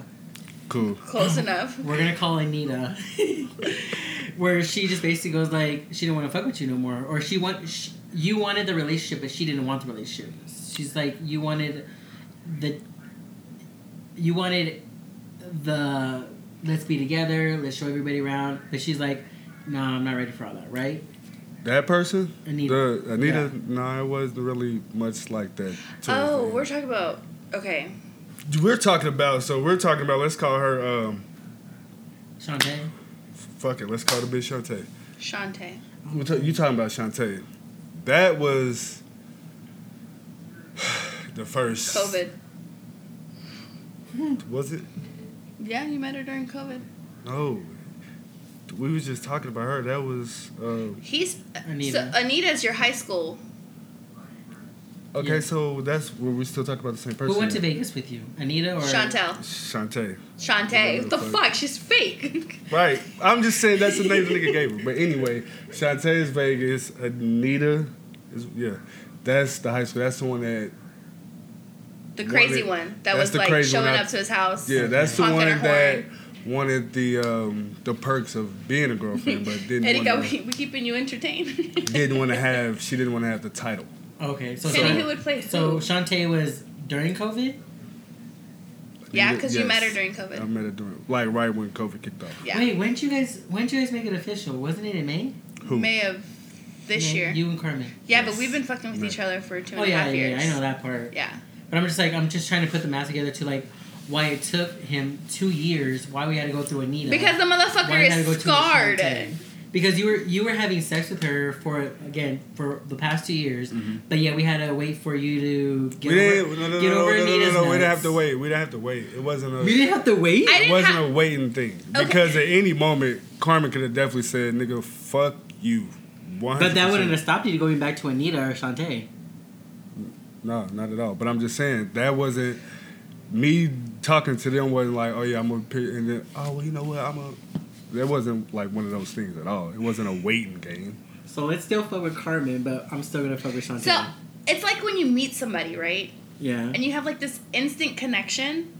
Cool. Close enough. We're gonna call Anita, where she just basically goes like she didn't want to fuck with you no more, or she want sh you wanted the relationship, but she didn't want the relationship. She's like you wanted the you wanted the let's be together, let's show everybody around, but she's like, no, I'm not ready for all that, right? That person? Anita. The Anita, Yeah. no, it wasn't really much like that. Oh, we're talking about okay. we're talking about. So we're talking about. Let's call her. Um, Shantae. fuck it. Let's call the bitch Shantae. Shantae. We're ta- You talking about Shantae? That was the first. COVID. Was it? Yeah, you met her during COVID. No. We was just talking about her. That was. Uh, He's Anita. So Anita's your high school. okay, Yeah. so that's where we still talking about the same person. Who went to Vegas with you, Anita or Chantel. Shantae. Shantae. What the Whatever the fuck? She's fake. Right. I'm just saying that's the name the nigga gave her. But anyway, Shantae is Vegas. Anita is yeah. That's the high school. That's the one that the crazy Wanted- one that was like showing I- up to his house. yeah. That's the one that horn. Wanted the um the perks of being a girlfriend, but didn't Eddie, go, want we we keeping you entertained. didn't want to have. She didn't want to have the title. Okay, so Kenny, so, who would play so who? Shantae was during COVID. Yeah, because you met her during COVID. I met her during like right when COVID kicked off. Yeah. Wait, when did you guys when did you guys make it official? Wasn't it in May? Who? May of this May- year. You and Carmen. yeah, but we've been fucking with May. each other for two and Oh a half yeah, yeah, years. yeah, I know that part. Yeah. But I'm just like I'm just trying to put the math together to like why it took him two years, why we had to go through Anita. Because the why motherfucker had to go is through scarred. Because you were you were having sex with her for again for the past two years, Mhm. but yeah, we had to wait for you to get we over. didn't. No, no, get no, over no, no, no, Anita's no, We didn't have to wait. We didn't have to wait. It wasn't a. We didn't have to wait. It wasn't have- a waiting thing Okay. because at any moment Carmen could have definitely said, "Nigga, fuck you." 100%. But that wouldn't have stopped you going back to Anita or Shantae. No, not at all. But I'm just saying that wasn't me talking to them. Wasn't like, "Oh yeah, I'm gonna," pick, and then, "Oh well, you know what, I'm a." That wasn't like one of those things at all. It wasn't a waiting game. So let's still fuck with Carmen, but I'm still gonna fuck with Shantae. So it's like when you meet somebody, right? yeah. And you have like this instant connection.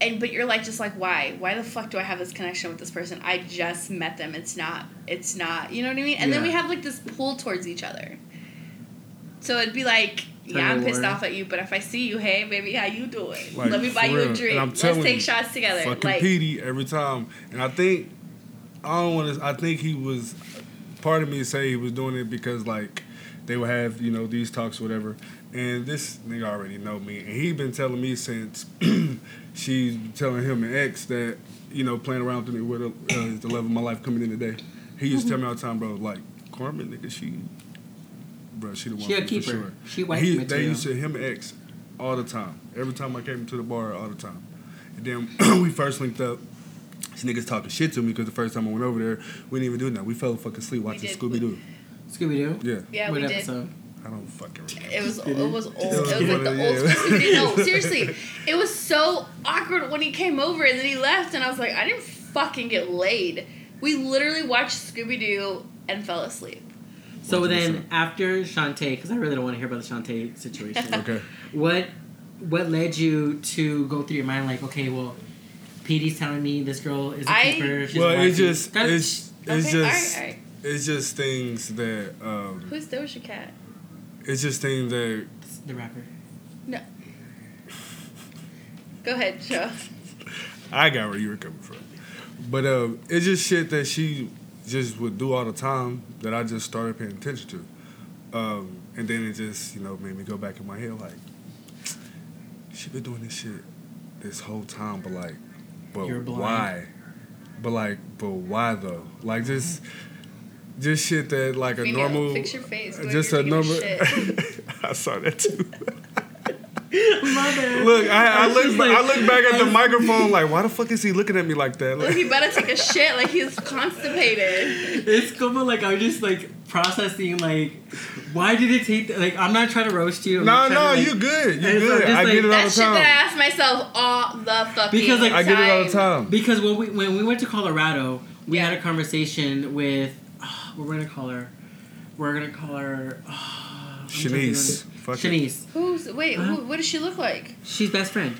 And but you're like just like why? Why the fuck do I have this connection with this person? I just met them. It's not it's not you know what I mean? And then we have like this pull towards each other. So it'd be like, yeah, I'm pissed off at you, but if I see you, hey baby, how you doing? Like, Let me buy you a drink. Let's take you, shots together. Fucking like Petey every time, and I think I don't want to. I think he was. Part of me say he was doing it because like they would have you know these talks or whatever, and this nigga already know me, and he been telling me since she's telling him and ex that you know playing around with me with uh, the love of my life coming in today. He used to tell me all the time, bro, like Carmen, nigga, she, bro, she the one She a for keeper. sure. She white he, material. They used to him and ex all the time. Every time I came to the bar, all the time. And then we first linked up. These niggas talking shit to me because the first time I went over there, we didn't even do that. We fell fucking asleep watching. Scooby Doo. Scooby Doo. Yeah, Yeah, what we did. episode? I don't fucking remember. It was it was old. It It was was like the old yeah. school Scooby. No, seriously, it was so awkward when he came over and then he left, and I was like, I didn't fucking get laid. We literally watched Scooby Doo and fell asleep. So then after Shantae, because I really don't want to hear about the Shantae situation. Okay. what what led you to go through your mind like, okay, well, Petey's telling me this girl is a I- keeper. She's a Well, it wifey. just That's- it's it's okay, just all right, all right. it's just things that um Who's Doja Cat? it's just things that the rapper. No. Go ahead, Joe. I got where you were coming from. But um, it's just shit that she just would do all the time that I just started paying attention to. Um, and then it just, you know, made me go back in my head like, she been doing this shit this whole time, but like, but why? But like, but why though? Like just, just shit that like a Fino, normal, fix your face. Just a you're normal. taking a shit. I saw that too. My. Look, I, I was look, like- I look back at the microphone like, why the fuck is he looking at me like that? Look, Like, he better take a shit like he's constipated. It's cool, but like I'm just like processing like, why did it take? Like I'm not trying to roast you. I'm no, no, trying to, you like- good. You And so good. just I like- get it all That the shit that I time. ask myself all the fucking Because, like- I get it all the time. time. Because when we when we went to Colorado, we Yeah. had a conversation with oh, we're gonna call her. We're gonna call her ah, oh, I'm Shanice. Think Fuck of- it. Who's wait? Huh? Who, what does she look like? She's best friend.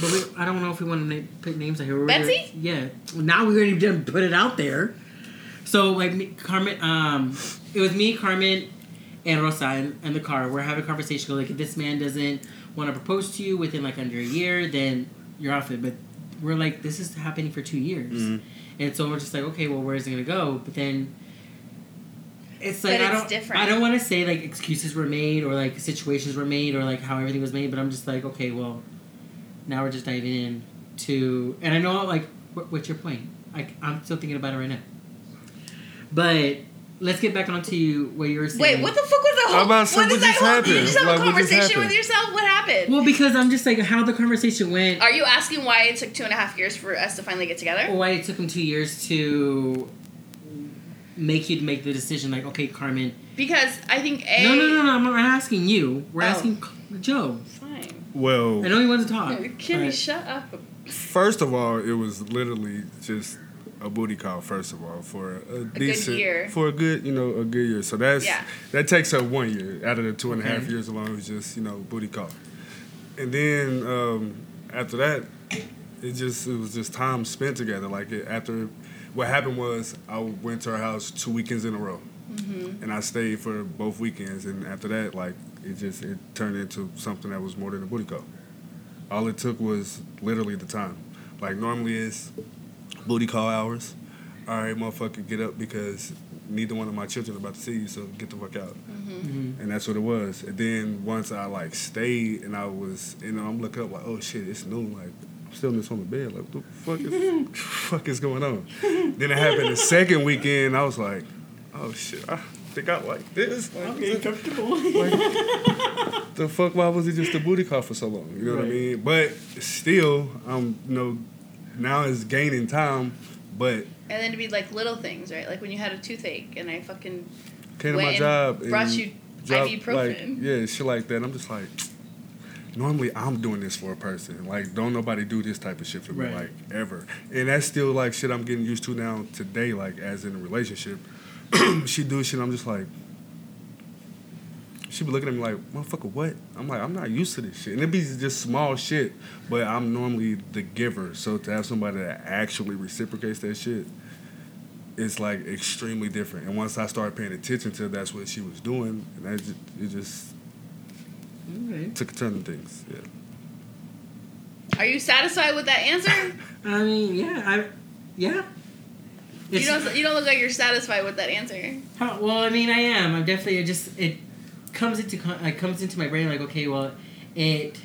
But we, I don't know if we want to na- put names out here. We're gonna- Betsy? yeah. Now we already didn't put it out there. So like me, Carmen, um, it was me, Carmen, and Rosa in, in the car. We're having a conversation. Like if this man doesn't want to propose to you within like under a year, then you're off it. But we're like, this is happening for two years, Mhm. and so we're just like, okay, well, where's it gonna go? But then. It's like But I it's don't. different. I don't want to say like excuses were made or like situations were made or like how everything was made, but I'm just like, okay, well, now we're just diving in to, and I know like, what, what's your point? Like, I'm still thinking about it right now. But let's get back onto you what you were saying. Wait, what the fuck was the whole? I'm about to say, what what is that just whole? happened? You just have Like, a conversation with yourself. What happened? Well, because I'm just like how the conversation went. Are you asking why it took two and a half years for us to finally get together? Or why it took him two years to make you make the decision. Like, okay, Carmen. Because I think a. No, no, no, no. I'm not asking you. We're Oh. asking Joe. Fine. Well, I know he wants to talk. Kimmy, but- shut up. first of all, it was literally just a booty call. First of all, for a, decent, year. for a good, you know, a good year. So that's Yeah. that takes up one year out of the two and a half Okay. years alone. It was just you know booty call, and then um, after that, it just it was just time spent together. Like it, after, what happened was I went to her house two weekends in a row, and I stayed for both weekends. And after that, like it just it turned into something that was more than a booty call. All it took was literally the time. Like normally it's booty call hours. All right, motherfucker, get up because neither one of my children are about to see you, so get the fuck out. Mhm. And that's what it was. And then once I like stayed and I was, you know, I'm looking up like, oh shit, it's noon. Like I'm still in this on the bed. Like what the fuck is, fuck is going on? then it happened the second weekend. I was like, oh shit, I think I like this. Like, I'm getting comfortable. the fuck why was it just a booty call for so long? You know what I mean? But still, um, you know, now it's gaining time, but And then to be like little things, right? Like when you had a toothache and I fucking came to went my and job brought you dropped, ibuprofen. like yeah, shit like that. I'm just like normally I'm doing this for a person. Like don't nobody do this type of shit for me Right. like ever. And that's still like shit I'm getting used to now today like as in a relationship. she do shit I'm just like she be looking at me like, motherfucker, what? I'm like, I'm not used to this shit. And it be just small shit, but I'm normally the giver. So to have somebody that actually reciprocates that shit, it's like extremely different. And once I started paying attention to that's what she was doing, and that just, it just Okay. took a turn of things. Yeah. Are you satisfied with that answer? I mean, yeah, I, yeah. you don't. You don't look like you're satisfied with that answer. How, well, I mean, I am. I'm definitely it just it comes into it comes into my brain like okay, well, it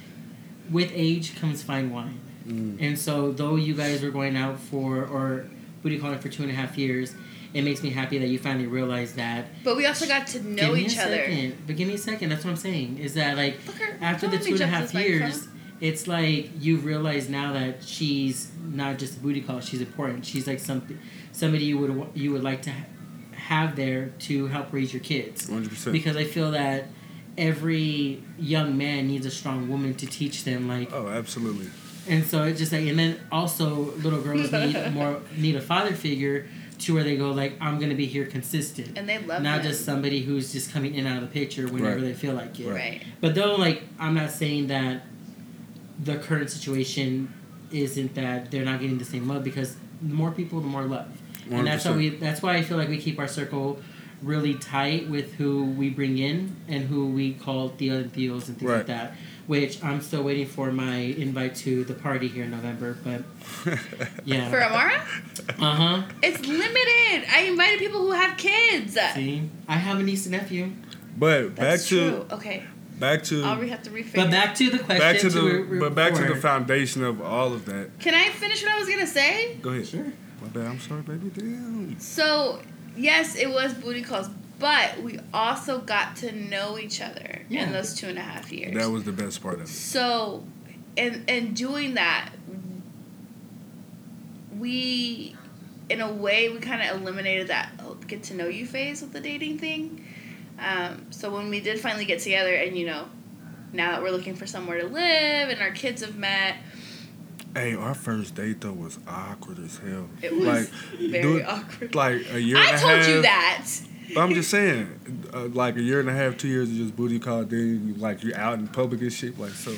with age comes fine wine, Mm. and so though you guys were going out for or booty calling for two and a half years, it makes me happy that you finally realized that. But we also got to know Give me each a other. second, but give me a second. That's what I'm saying. Is that like Fucker, after the let two me and a jump half this years, microphone. it's like you realize now that she's not just a booty call. She's important. She's like something, somebody you would you would like to ha- have there to help raise your kids. 100%. Because I feel that every young man needs a strong woman to teach them like Oh, absolutely. And so it's just like and then also little girls need more need a father figure to where they go like I'm gonna be here consistent. And they love not them. just somebody who's just coming in and out of the picture whenever Right. they feel like it. right. But though, like, I'm not saying that the current situation isn't that they're not getting the same love because the more people, the more love, and that's why we. That's why I feel like we keep our circle really tight with who we bring in and who we call Theo and Theos and things like that. Which I'm still waiting for my invite to the party here in November, but yeah, For Amara, uh huh. it's limited. I invited people who have kids. See, I have a niece and nephew. But back That's to true. Okay, back to I'll re- have to rephrase. But back to the question. back to the re- re- but back to the foundation of all of that. Can I finish what I was gonna say? Go ahead. Sure. My bad. I'm sorry, baby. Damn. So, yes, it was booty calls, but we also got to know each other Yeah. in those two and a half years. That was the best part of it. so, and and doing that, we, in a way, we kind of eliminated that oh, get to know you phase with the dating thing. Um, so when we did finally get together, and you know, now that we're looking for somewhere to live, and our kids have met, Hey, our first date though was awkward as hell. it was like, very dude, awkward. Like a year. I and told half, you that. But I'm just saying, uh, like a year and a half, two years of just booty call, then you, like you're out in public and shit. Like, so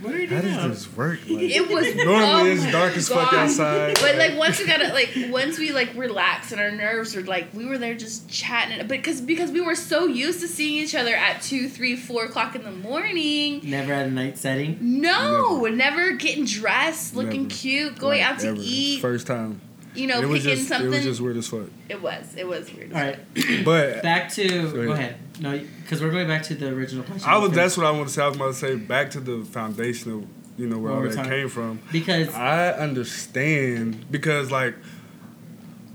What how doing? does this work? Like, It was normally oh it's dark as fuck outside. But like once we got it, like once we like relaxed and our nerves were like we were there just chatting, but because because we were so used to seeing each other at two, three, four o'clock in the morning. Never at a night setting. No, never, getting dressed, looking Never. cute, going Like, out to ever. eat. First time. You know, it picking just something. it was just weird as fuck. it was it was weird. As fuck. All right, But back to Go go, ahead. ahead. No, because we're going back to the original question. I was that's what I want to say. I was about to say back to the foundation of you know where What all that came from. because I understand because like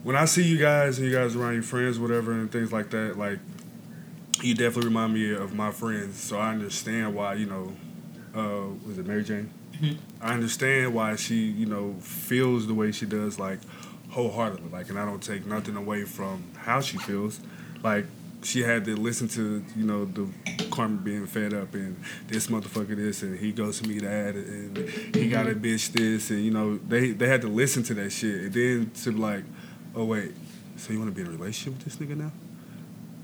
when I see you guys and you guys around your friends, whatever, and things like that, like you definitely remind me of my friends. So I understand why you know, uh, was it Mary Jane? Mhm. I understand why she you know feels the way she does, like wholeheartedly. Like, and I don't take nothing away from how she feels. Like she had to listen to you know the Carmen being fed up and this motherfucker this and he goes to me that and he got a bitch this and you know they they had to listen to that shit and then to be like oh wait so you want to be in a relationship with this nigga now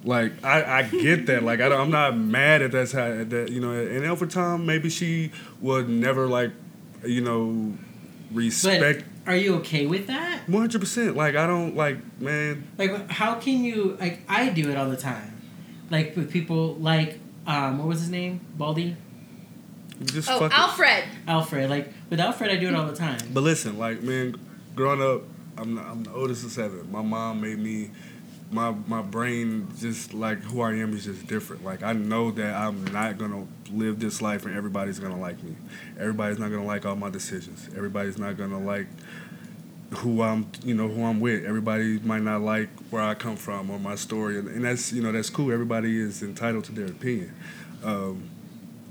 like I, I get that like I don't, I'm not mad at that's how that you know and over time maybe she would never like you know respect are you okay with that? 100% like I don't like man Like, how can you like? I do it all the time, like with people like um, what was his name? Baldy, just Oh, fuck it. Alfred. Alfred. Like with Alfred, I do it all the time. But listen, like man, growing up, I'm the, I'm the oldest of seven. My mom made me. My, my brain just like who I am is just different. Like I know that I'm not gonna live this life and everybody's gonna like me. Everybody's not gonna like all my decisions. Everybody's not gonna like who I'm you know who I'm with. Everybody might not like where I come from or my story, and, and that's you know that's cool. Everybody is entitled to their opinion. Um,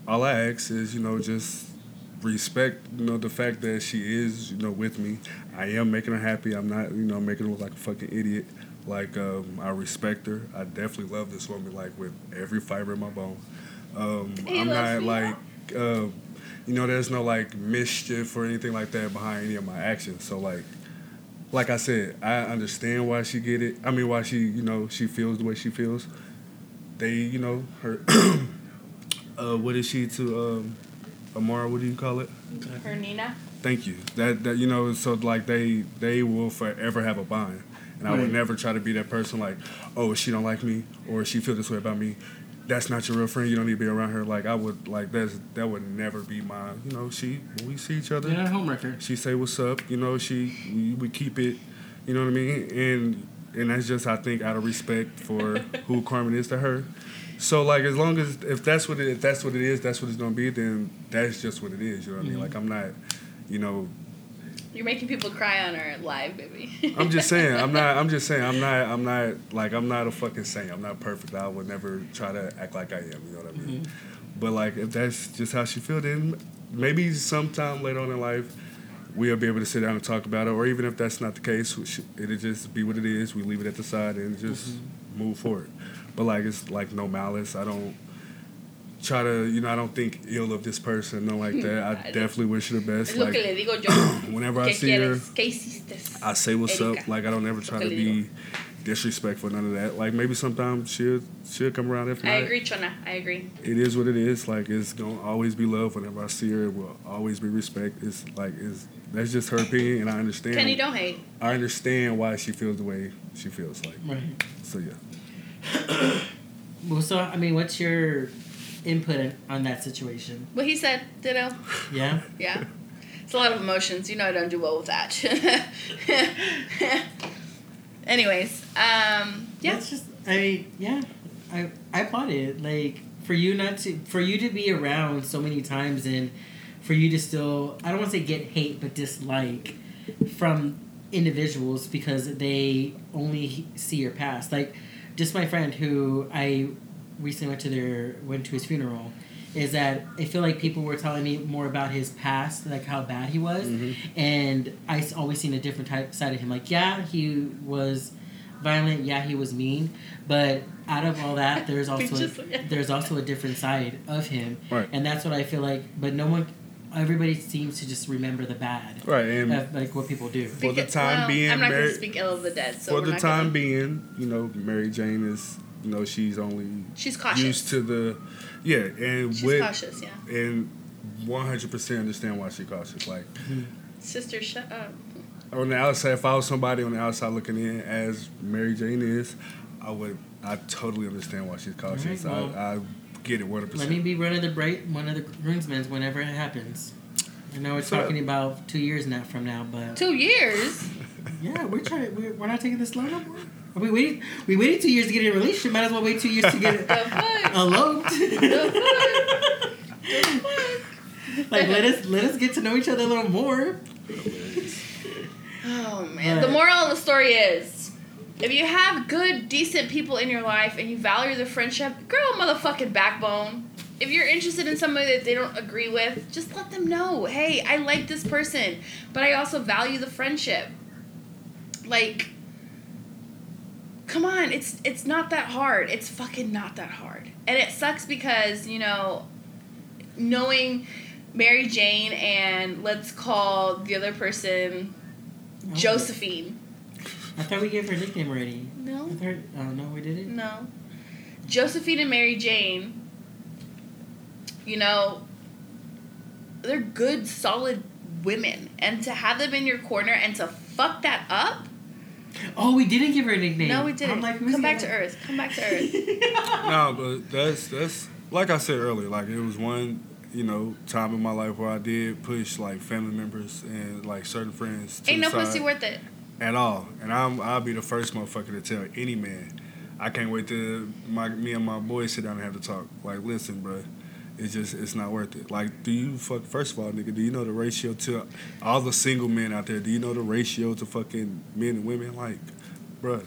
all I ask is you know just respect you know the fact that she is you know with me. I am making her happy. I'm not you know making her look like a fucking idiot. Like um, I respect her. I definitely love this woman like with every fiber in my bone. Um, I'm not like uh, you know there's no like mischief or anything like that behind any of my actions. So like like I said, I understand why she get it. I mean why she you know she feels the way she feels. They you know her. uh, what is she to um, Amara? What do you call it? Her Nina. Thank you. That that you know, so like they they will forever have a bond, and I would never try to be that person like, oh, she don't like me or she feel this way about me. That's not your real friend. You don't need to be around her. Like I would like that's that would never be my. You know, she when we see each other, a homewrecker. she say what's up. You know, she we, we keep it. You know what I mean? And and that's just I think out of respect for who Carmen is to her. So like as long as if that's what it if that's what it is, that's what it's gonna be. Then that's just what it is. You know what I mean? Mm-hmm. Like I'm not. You know, You're making people cry on our live, baby. I'm just saying. I'm not. I'm just saying. I'm not. I'm not like. I'm not a fucking saint. I'm not perfect. I would never try to act like I am. You know what I mean? But like, if that's just how she feel, then maybe sometime later on in life, we'll be able to sit down and talk about it. Or even if that's not the case, it'll just be what it is. We leave it at the side and just Mm-hmm. move forward. But like it's like no malice. I don't try to, you know, I don't think ill of this person, nothing like that. I definitely wish her the best. Like que le digo yo. whenever I see her, quieres? ¿Qué hiciste? I say what's Erika. up. Like I don't ever try to be disrespectful, none of that. Like maybe sometimes she'll she'll come around if I agree, Chona. I agree. It is what it is. Like it's gonna always be love. Whenever I see her, it will always be respect. It's like it's that's just her opinion, and I understand. Kenny, don't hate. I understand why she feels the way she feels. Like Right. so, yeah. Well, so I mean, what's your input on that situation? Well, he said, ditto. Yeah. Yeah. It's a lot of emotions. You know I don't do well with that. Anyways, um, yeah. That's just. I mean, yeah. I I applaud it. Like for you not to for you to be around so many times and for you to still I don't want to say get hate but dislike from individuals because they only see your past. Like just my friend who I recently went to their went to his funeral is that I feel like people were telling me more about his past, like how bad he was, mm-hmm. and I s- always seen a different type side of him. Like, yeah, he was violent. Yeah, he was mean. But out of all that, there's also Just- a, there's also a different side of him, Right. and that's what I feel like. But no one, everybody seems to just remember the bad, Right, and of, like what people do. For the time well, being, I'm not going to speak ill of the dead. So for we're the not time gonna, being, you know, Mary Jane is, you know, she's only she's cautious. used to the, yeah, and she's with cautious. Yeah. and one hundred percent understand why she cautious. Like Sister, shut up. on the outside, if I was somebody on the outside looking in, as Mary Jane is, I would, I totally understand why she's cautious. Alright, I, I get it one hundred percent Let me be one of the bright one of the groomsmen whenever it happens. I know we're So- talking about two years now from now, but Two years. yeah, we're trying. We're, we're not taking this slow no more. We waited. We waited two years to get in a relationship. Might as well wait two years to get eloped. The fuck? like let us let us get to know each other a little more. Oh man. But- The moral of the story is if you have good, decent people in your life and you value the friendship, grow a motherfucking backbone. If you're interested in somebody that they don't agree with, just let them know. Hey, I like this person, but I also value the friendship. Like come on, it's it's not that hard. It's fucking not that hard. And it sucks because, you know, knowing Mary Jane and let's call the other person Josephine. I thought we gave her a nickname already. No, I thought, oh no, we didn't. no. Josephine and Mary Jane, you know, they're good, solid women. And to have them in your corner and to fuck that up, Oh, we didn't give her a nickname. no, we didn't. I'm like, who's Come back to gonna- Earth. Come back to Earth. No, but that's that's like I said earlier. Like it was one, you know, time in my life where I did push like family members and like certain friends. To Ain't the no side pussy worth it. at all. And I'm I'll be the first motherfucker to tell any man. I can't wait to my me and my boys sit down and have to talk. Like, listen, bro. It's just it's not worth it. Like, do you fuck? First of all, nigga, do you know the ratio to all the single men out there? Do you know the ratio to fucking men and women? Like, bruh,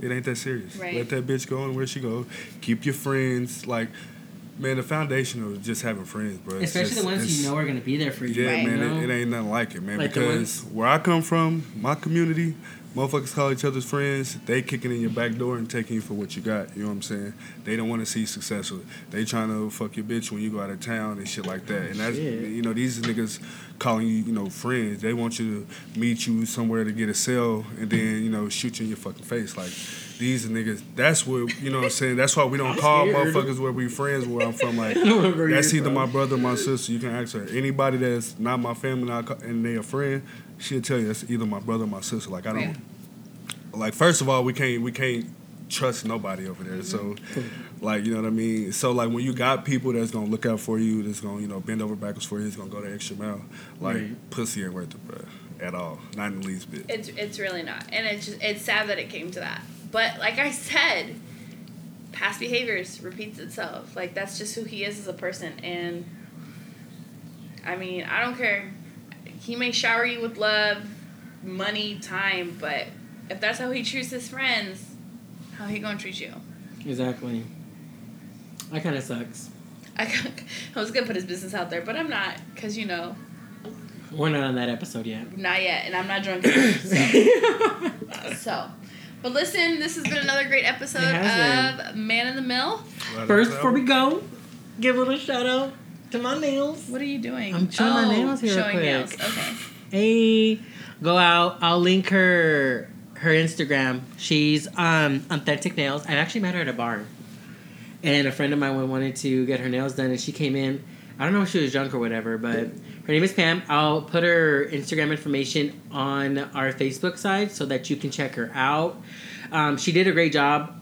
it ain't that serious. Right. Let that bitch go and where she go. Keep your friends. Like, man, the foundation of just having friends, bro. Especially just- the ones you know are gonna be there for you. yeah, Right. man, you know? it, it ain't nothing like it, man. Like because where I come from, my community, motherfuckers call each other's friends. They kicking in your back door and taking you for what you got. You know what I'm saying? They don't want to see you successful. They trying to fuck your bitch when you go out of town and shit like that. And that's Shit. you know these niggas calling you you know friends. They want you to meet you somewhere to get a cell and then you know shoot you in your fucking face like. These niggas. That's what you know. what I'm saying that's why we don't call scared. motherfuckers where we friends. Where I'm from, like I don't know where that's either from. my brother or my sister. You can ask her. Anybody that's not my family and they a friend, she'll tell you it's either my brother or my sister. Like I don't. Right. Like first of all, we can't we can't trust nobody over there. So, mm-hmm. like you know what I mean. So like when you got people that's gonna look out for you, that's gonna you know bend over backwards for you, that's gonna go the extra mile. Like Right. pussy ain't worth it, bro, at all. Not in the least bit. It's it's really not, and it's just, it's sad that it came to that. But like I said, past behaviors repeats itself. Like that's just who he is as a person, and I mean I don't care. He may shower you with love, money, time, but if that's how he treats his friends, how he gonna treat you? Exactly. That kind of sucks. I, I was gonna put his business out there, but I'm not, cause you know We're not on that episode yet. Not yet, and I'm not drunk. so. so. But listen, this has been another great episode It has of Man in the Mill. First, before we go, give a little shout out to my nails. What are you doing? I'm showing my nails here real Showing quick. nails. Okay. Hey, go out. I'll link her her Instagram. She's um authentic nails. I actually met her at a bar, and a friend of mine wanted to get her nails done, and she came in. I don't know if she was drunk or whatever, but her name is Pam. I'll put her Instagram information on our Facebook side so that you can check her out. Um, she did a great job.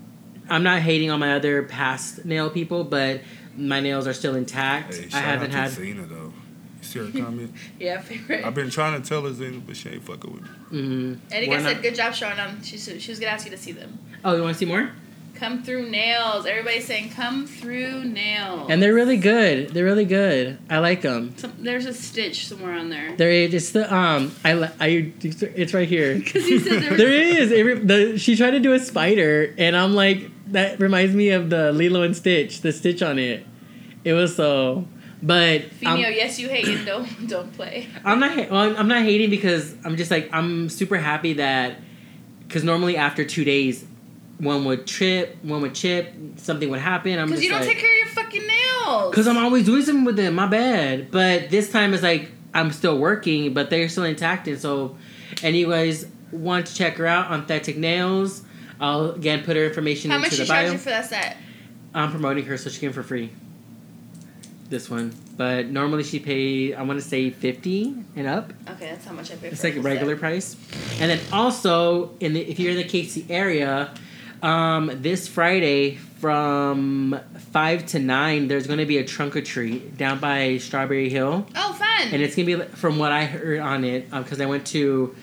I'm not hating on my other past nail people, but my nails are still intact. Hey, I haven't out had. to Zena though. You see her comment? Yeah, favorite. I've been trying to tell her Zena, but she ain't fucking with me. Mm, Eddie we're said, "Good job showing them." She she was gonna ask you to see them. Oh, you want to see more? Come through nails. Everybody's saying, "Come through nails." And they're really good. They're really good. I like them. Some, there's a stitch somewhere on there. They're just the um. I I it's right here. Because you said there was There is. It, the, she tried to do a spider, and I'm like, that reminds me of the Lilo and Stitch. The stitch on it. It was so. But Female, I'm, yes, you hate it. don't don't play. I'm not. Well, I'm not hating because I'm just like I'm super happy that because normally after two days, one would trip, one would chip, something would happen. I'm Because you don't like, take care of your fucking nails. Because I'm always doing something with them. My bad. But this time it's like I'm still working, but they're still intact. And so, anyways, want to check her out on Authentic Nails? I'll again put her information How into much the you bio. for that set? I'm promoting her so she can for free. This one, but normally she pay I want to say fifty and up. Okay, that's how much I pay. It's for like a regular set. price. And then also, in the, if you're in the KC area, um, this Friday from five to nine, there's going to be a trunk or treat down by Strawberry Hill, Oh, fun. and it's going to be from what I heard on it because I went to.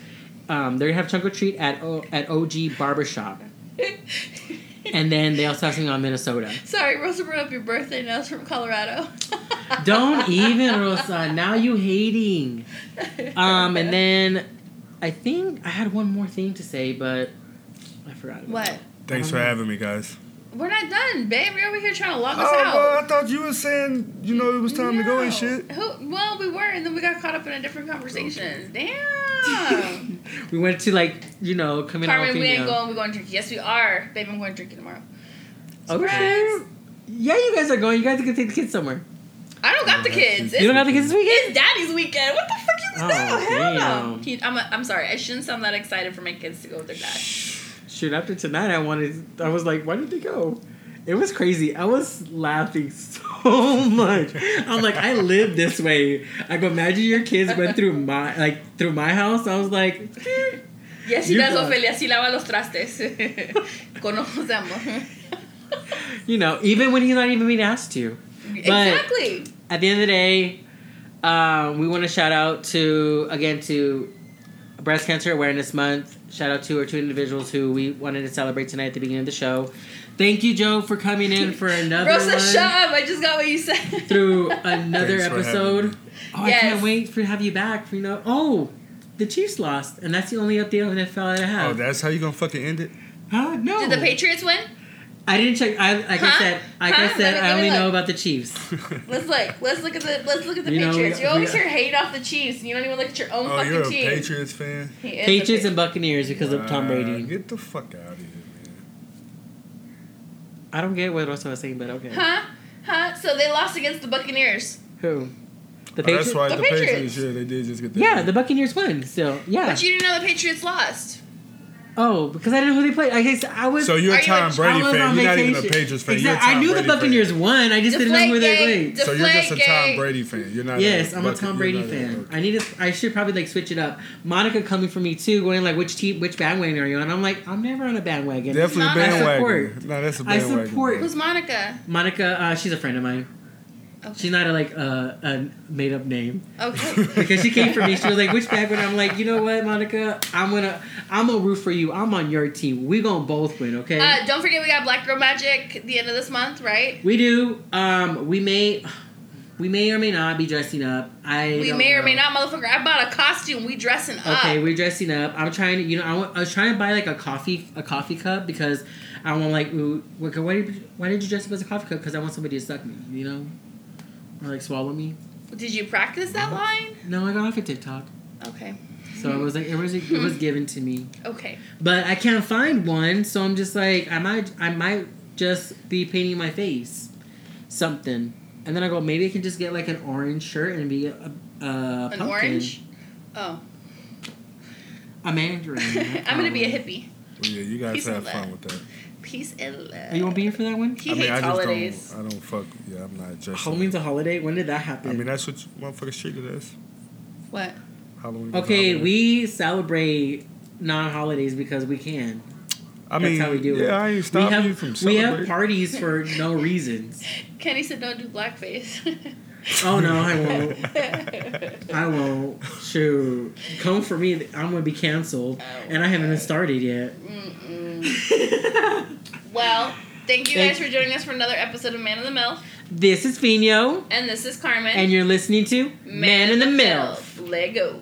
Um, they're gonna have trunk or treat at o, at OG Barbershop, and then they also have something on Minnesota. Sorry, Rosa brought up your birthday nails from Colorado. Don't even, Rosa. Now you hating. Um, and then I think I had one more thing to say, but I forgot. About what? It. Thanks for having me, guys. We're not done, babe. We're over here trying to lock us Oh, out. well, I thought you were saying, you know, it was time to go and No. shit. Who, well, we were, and then we got caught up in a different conversation. Damn. We went to like you know coming out. Carmen, we ain't going. We're going drinking. Yes, we are. Babe, I'm going drinking tomorrow. Okay. Yeah, you guys are going. You guys are going to take the kids somewhere. I don't got oh, the kids. You don't It's, have the kids this weekend. it's daddy's weekend. What the fuck you Oh, know? Hell no. damn. I'm, a, I'm sorry. I shouldn't sound that excited for my kids to go with their dad. Shoot, after tonight, I wanted. I was like, why did they go? It was crazy. I was laughing so much. I'm like, I live this way. I go, imagine your kids went through my like through my house. I was like, Yes, he You does, got- Ophelia. Así lava los trastes. Con ojos de amor. you know, even when he's not even being asked to. exactly. At the end of the day, um, we want to shout out to again to Breast Cancer Awareness Month. Shout out to our two individuals who we wanted to celebrate tonight at the beginning of the show. Thank you, Joe, for coming in for another Rosa, one shut up. I just got what you said. through another Thanks for episode. me. Oh, Yes. I can't wait for to have you back. For you know, oh, the Chiefs lost, and that's the only update on the NFL that I Oh, that's how you're gonna fucking end it? huh? No, Did the Patriots win? I didn't check. I like I Huh? said, like Huh? I said, I let me only know about the Chiefs. Let's look. Let's look at the. Let's look at the You know, we Patriots. got- you always hear hate off the Chiefs. and You don't even look at your own Oh, fucking you're a team. Patriots fan? He is a Patriots and Buccaneers because of Tom Uh, Brady. Get the fuck out of here, man. I don't get what Rosa was saying, but okay. Huh? Huh? So they lost against the Buccaneers. Who? The Oh, Patriots. that's right. The The, Patriots. Patriots. yeah, they did just get that. Yeah, the Buccaneers won. Still, yeah. But you didn't know the Patriots lost. Oh, because I didn't know who they played. I guess I was. So you're a Tom a- Brady fan. You're not even a vacation. Patriots fan. Exactly. You're a Tom I knew the Brady fan. Buccaneers won. I just didn't know who they Deflategate. played. So you're just a Tom Brady fan. You're not. Yes, a I'm a Tom Brady fan. I need to. I should probably like switch it up. Monica coming for me too, going like, which team, which bandwagon are you on? I'm like, I'm never on a bandwagon. Definitely Not- I bandwagon. support. No, that's a bandwagon. I support- Who's Monica? Monica, uh, she's a friend of mine. Okay. She's not a, like uh, a made up name. Okay. because she came for me. She was like, "Which bandwagon?" I'm like, "You know what, Monica? I'm gonna, I'm gonna root for you. I'm on your team. We gonna both win, okay?" uh, don't forget we got Black Girl Magic at the end of this month, right? we do. Um, we may, we may or may not be dressing up. I. we may or may not, motherfucker. I bought a costume. We dressing up. Okay, we're dressing up. I'm trying to, you know, I, want, I was trying to buy like a coffee, a coffee cup because I want like, ooh, why, why did, why did you dress up as a coffee cup? Because I want somebody to suck me, you know, or like swallow me. Did you practice that line? No, I got off of TikTok. Okay. So it was like it was it was given to me. Okay. But I can't find one, so I'm just like I might I might just be painting my face. Something. And then I go, maybe I can just get like an orange shirt and be a, a, a An pumpkin. orange? Oh. A mandarin. I'm gonna be a hippie. Well, yeah, you guys Peace have fun love. with that. Peace and love. Are you gonna be here for that one? He I mean, hates I just holidays. don't. I don't fuck. Yeah, I'm not just. Halloween's a holiday. When did that happen? I mean, that's what motherfuckers treat it as. What? Halloween. okay, holiday. we celebrate non-holidays because we can. I mean, That's mean, how we do it. yeah, it. I ain't we stopping have you from we have parties for no reasons. Kenny said don't do blackface. Oh no, I won't. I won't. Shoot, come for me. I'm gonna be canceled, and I haven't even started yet. Well, thank you Thank- guys for joining us for another episode of Man in the Mill. this is Fino, And this is Carmen. and you're listening to Man in the Mill. Lego.